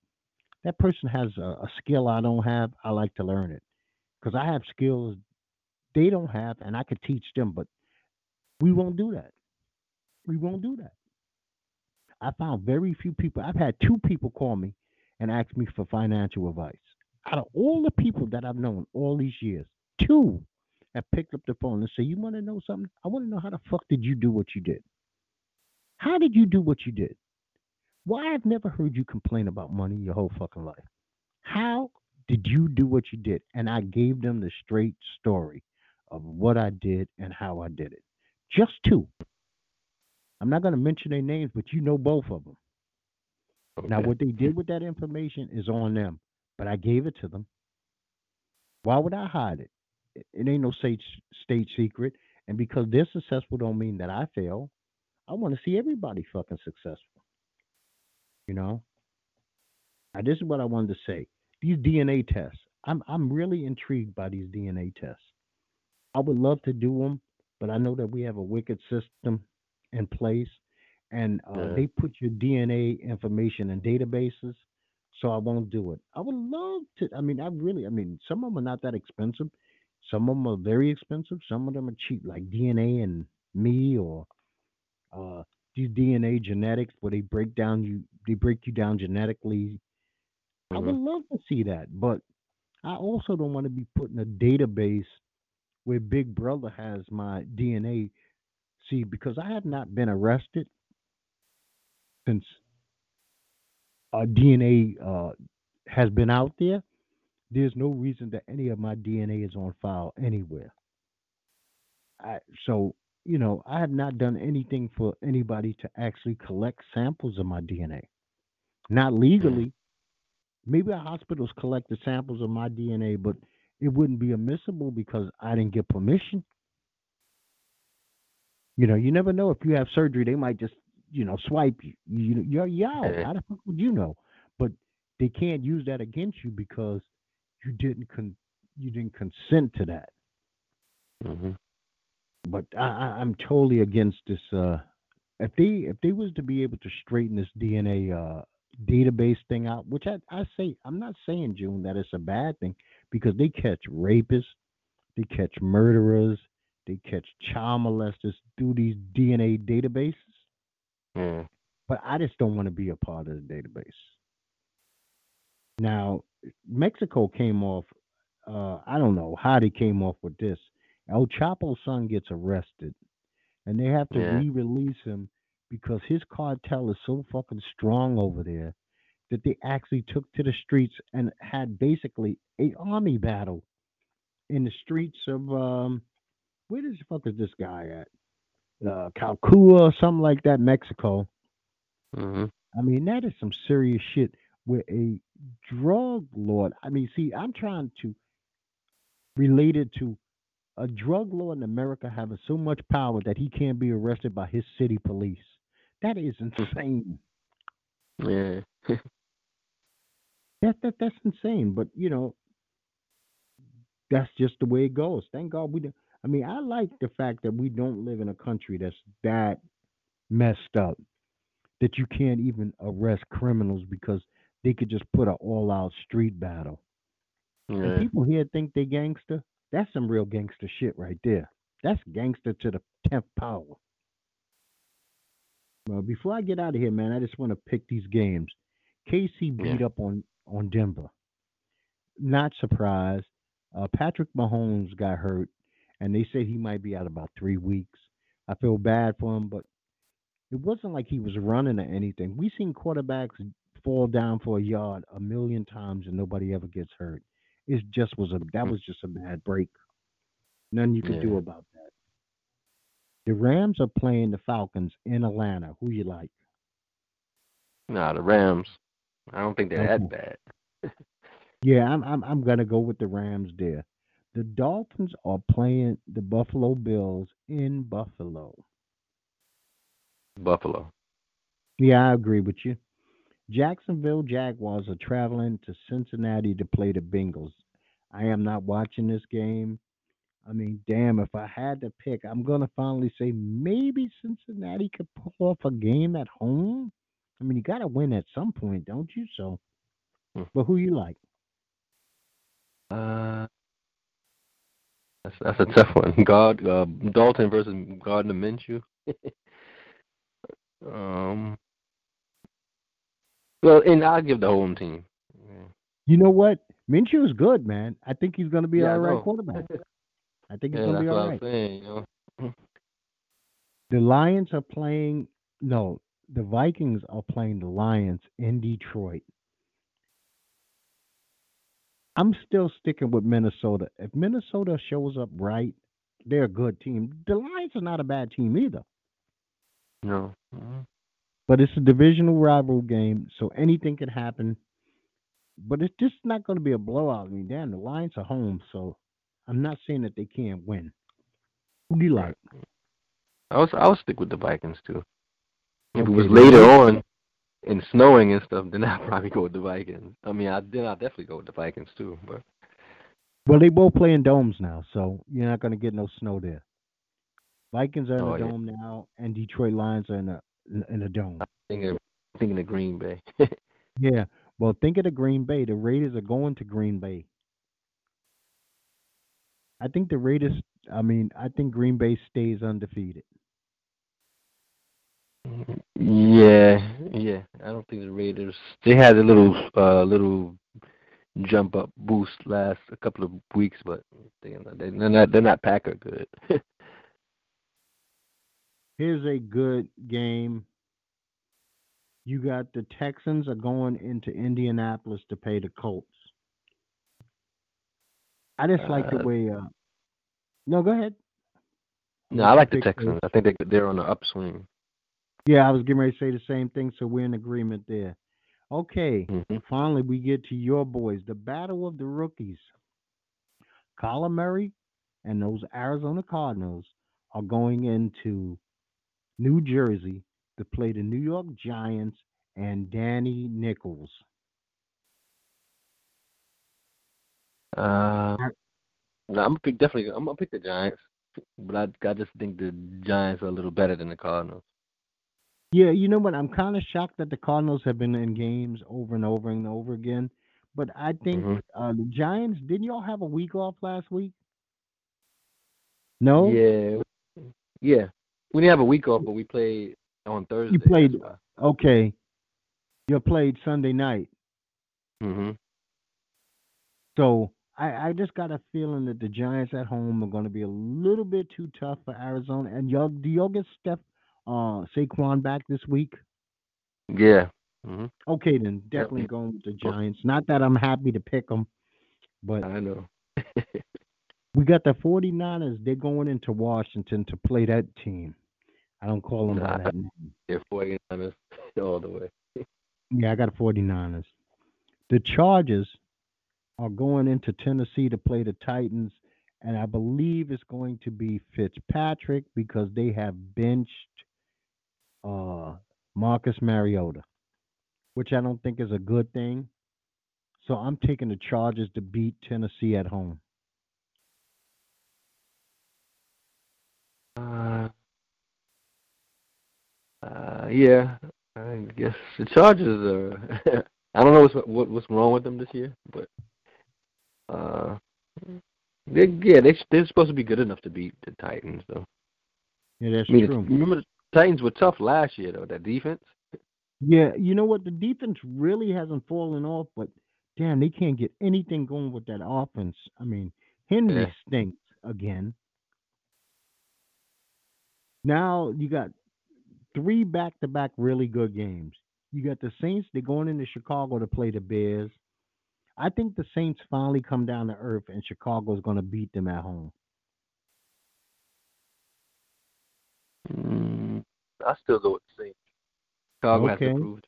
That person has a, a skill I don't have. I like to learn it because I have skills they don't have, and I could teach them." But we won't do that. We won't do that. I found very few people. I've had two people call me and ask me for financial advice. Out of all the people that I've known all these years, two have picked up the phone and say, "You want to know something? I want to know how the fuck did you do what you did? How did you do what you did? Why I've never heard you complain about money your whole fucking life. How did you do what you did?" And I gave them the straight story of what I did and how I did it. Just two. I'm not going to mention their names, but you know both of them. Now, what they did with that information is on them, but I gave it to them. Why would I hide it? It, ain't no state state secret, and because they're successful, don't mean that I fail. I want to see everybody fucking successful. You know. Now, this is what I wanted to say. These DNA tests. I'm I'm really intrigued by these DNA tests. I would love to do them, but I know that we have a wicked system in place, and uh, Yeah. they put your DNA information in databases. So I won't do it. I would love to. I mean, I really. I mean, some of them are not that expensive. Some of them are very expensive. Some of them are cheap, like DNA and Me or uh, these DNA genetics, where they break down you. They break you down genetically. I would love to see that, but I also don't want to be put in a database where Big Brother has my DNA. See, because I have not been arrested since uh, DNA uh, has been out there, there's no reason that any of my DNA is on file anywhere. I, so, you know, I have not done anything for anybody to actually collect samples of my DNA. Not mm. legally. Maybe a hospital's collected samples of my DNA, but it wouldn't be admissible because I didn't get permission. You know, you never know if you have surgery, they might just, you know, swipe you. You you're, you're How the fuck would you know? But they can't use that against you because you didn't con- you didn't consent to that. Mhm. But I, I'm totally against this. Uh, if they if they was to be able to straighten this DNA uh, database thing out, which I, I say I'm not saying June that it's a bad thing because they catch rapists, they catch murderers, they catch child molesters through these DNA databases. Yeah. But I just don't want to be a part of the database. Now, Mexico came off. Uh, I don't know how they came off with this. El Chapo's son gets arrested, and they have to Yeah. re-release him because his cartel is so fucking strong over there that they actually took to the streets and had basically a army battle in the streets of um, where the fuck is this guy at? Uh, Calcua or something like that, Mexico. Mhm. I mean, that is some serious shit where a drug lord, I mean, see, I'm trying to relate it to a drug lord in America having so much power that he can't be arrested by his city police. That is insane. Yeah. That, that that's insane. But you know, that's just the way it goes. Thank God we don't. I mean, I like the fact that we don't live in a country that's that messed up that you can't even arrest criminals because they could just put an all-out street battle. Yeah. people here think they gangster. That's some real gangster shit right there. That's gangster to the tenth power. Well, before I get out of here, man, I just want to pick these games. KC beat Yeah. up on on Denver. Not surprised. Uh, Patrick Mahomes got hurt, and they say he might be out about three weeks. I feel bad for him, but it wasn't like he was running or anything. We seen quarterbacks fall down for a yard a million times and nobody ever gets hurt. It just was a that hmm. was just a bad break. Nothing you could do about that. The Rams are playing the Falcons in Atlanta. Who you like? Nah, the Rams. I don't think they're that bad. Yeah, I'm I'm I'm gonna go with the Rams there. The Dolphins are playing the Buffalo Bills in Buffalo. Buffalo. Yeah, I agree with you. Jacksonville Jaguars are traveling to Cincinnati to play the Bengals. I am not watching this game. I mean, damn, if I had to pick, I'm gonna finally say maybe Cincinnati could pull off a game at home. I mean, you gotta win at some point, don't you? So, Hmm. but who you like? Uh, that's that's a tough one. God, uh, Dalton versus Gardner Minshew. um. Well, and I'll give the home team. You know what? Minshew is good, man. I think he's gonna be Yeah, all right quarterback. I think he's Yeah, gonna be what all saying. You know. The Lions are playing. No, the Vikings are playing the Lions in Detroit. I'm still sticking with Minnesota. If Minnesota shows up right, they're a good team. The Lions are not a bad team either. No. Mhm. But it's a divisional rival game, so anything can happen. But it's just not going to be a blowout. I mean, damn, the Lions are home, so I'm not saying that they can't win. Who do you like? I was I would stick with the Vikings too. If it was later on and snowing and stuff, then I'd probably go with the Vikings. I mean, I then I'd definitely go with the Vikings too. But Well, they both play in domes now, so you're not going to get no snow there. Vikings are in Oh, a yeah. dome now, and Detroit Lions are in a in a dome. thinking thinking of Green Bay. Yeah. Well, think of the Green Bay. The Raiders are going to Green Bay. I think the Raiders. I mean, I think Green Bay stays undefeated. yeah, yeah. I don't think the Raiders. They had a little uh little jump up boost last a couple of weeks, but they're not they're not, they're not Packer good. Here's a good game. You got the Texans are going into Indianapolis to pay the Colts. I just like the Uh, way. Uh, no, go ahead. no, I like the Texans. I think they they're on the upswing. Yeah, I was getting ready to say the same thing, so we're in agreement there. Okay, hmm finally we get to your boys, the battle of the rookies. Kyler Murray and those Arizona Cardinals are going into New Jersey to play the New York Giants and Danny Nichols. Uh, no, I'm gonna pick definitely. I'm gonna pick the Giants, but I I just think the Giants are a little better than the Cardinals. Yeah, you know what? I'm kind of shocked that the Cardinals have been in games over and over and over again. But I think Mhm. uh, the Giants, didn't y'all have a week off last week? No? Yeah, yeah. We didn't have a week off, but we played on Thursday. You played- Okay. You played Sunday night. hmm So I, I just got a feeling that the Giants at home are going to be a little bit too tough for Arizona. And y'all, do y'all get Steph uh, Saquon back this week? Yeah. hmm Okay, then definitely going with the Giants. Not that I'm happy to pick them, but I know. we got the 49ers. They're going into Washington to play that team. I don't call them by that name. They're 49ers all the way. Yeah, I got 49ers. The Chargers are going into Tennessee to play the Titans, and I believe it's going to be Fitzpatrick because they have benched uh, Marcus Mariota, which I don't think is a good thing. So I'm taking the Chargers to beat Tennessee at home. Uh, uh, yeah. I guess the Chargers are. I don't know what's what, what's wrong with them this year, but uh, they yeah they they're supposed to be good enough to beat the Titans though. Yeah, that's I mean, true. remember the Titans were tough last year though. That defense. Yeah, you know what? The defense really hasn't fallen off, but damn, they can't get anything going with that offense. I mean, Henry Yeah. stinks again. Now you got three back to back really good games. You got the Saints, they're going into Chicago to play the Bears. I think the Saints finally come down to earth and Chicago's going to beat them at home. Mm, I still go with the Saints. Chicago Okay. has improved.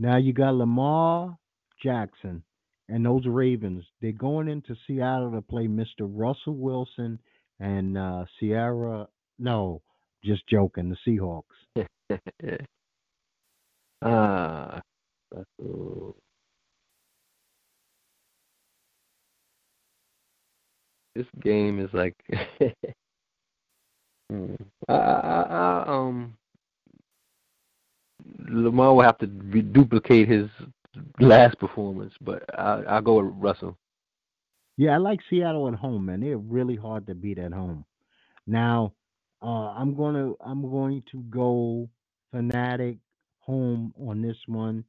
Now you got Lamar Jackson and those Ravens. They're going into Seattle to play Mr. Russell Wilson and uh, Ciara. No, just joking. The Seahawks. ah, that's uh, this game is like Hmm. I, I, I, um Lamar will have to duplicate his last performance, but I I'll go with Russell. Yeah, I like Seattle at home, man. They're really hard to beat at home. Now, uh, I'm gonna I'm going to go fanatic home on this one.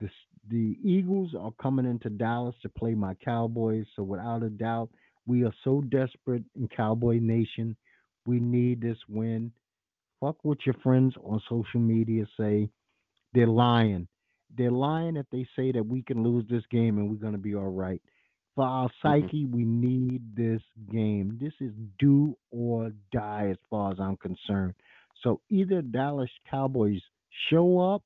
The the Eagles are coming into Dallas to play my Cowboys, so without a doubt, we are so desperate in Cowboy Nation. We need this win. Fuck what your friends on social media say. They're lying. They're lying if they say that we can lose this game and we're gonna be all right. For our mm-hmm. psyche, we need this game. This is do or die as far as I'm concerned. So either Dallas Cowboys show up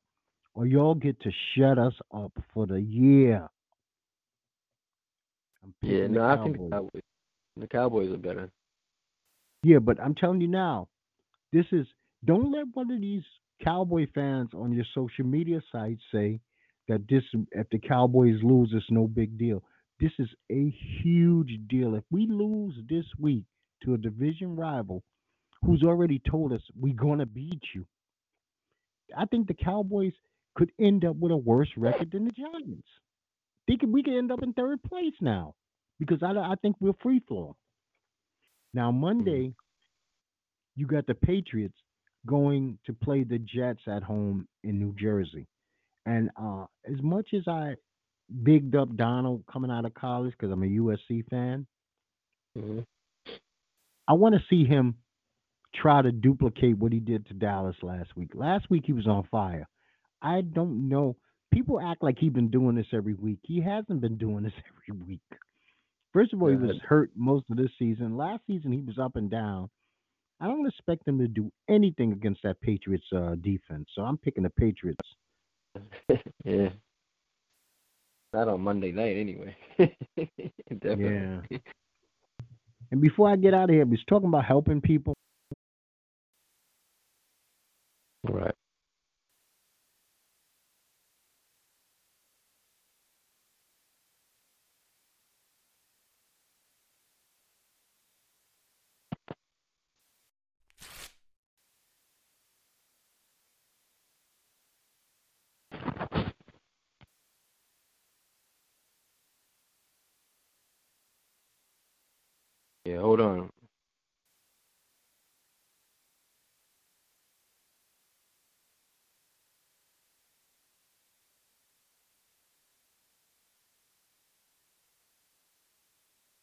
or y'all get to shut us up for the year. I'm Yeah, no, I think the Cowboys. Cowboys. The Cowboys are better. Yeah, but I'm telling you now, this is don't let one of these Cowboy fans on your social media sites say that this if the Cowboys lose, it's no big deal. This is a huge deal. If we lose this week to a division rival who's already told us we're gonna beat you, I think the Cowboys could end up with a worse record than the Giants. They could we could end up in third place now because I I think we're free flow. Now Monday, you got the Patriots going to play the Jets at home in New Jersey, and uh, as much as I bigged up Darnold coming out of college because I'm a USC fan, hmm I want to see him try to duplicate what he did to Dallas last week. Last week he was on fire. I don't know. People act like he's been doing this every week. He hasn't been doing this every week. First of all, he was hurt most of this season. Last season he was up and down. I don't expect him to do anything against that Patriots uh, defense. So I'm picking the Patriots. yeah. Not on Monday night anyway. Definitely. And before I get out of here, we was talking about helping people. Right. Yeah, hold on.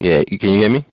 Yeah, can you hear me?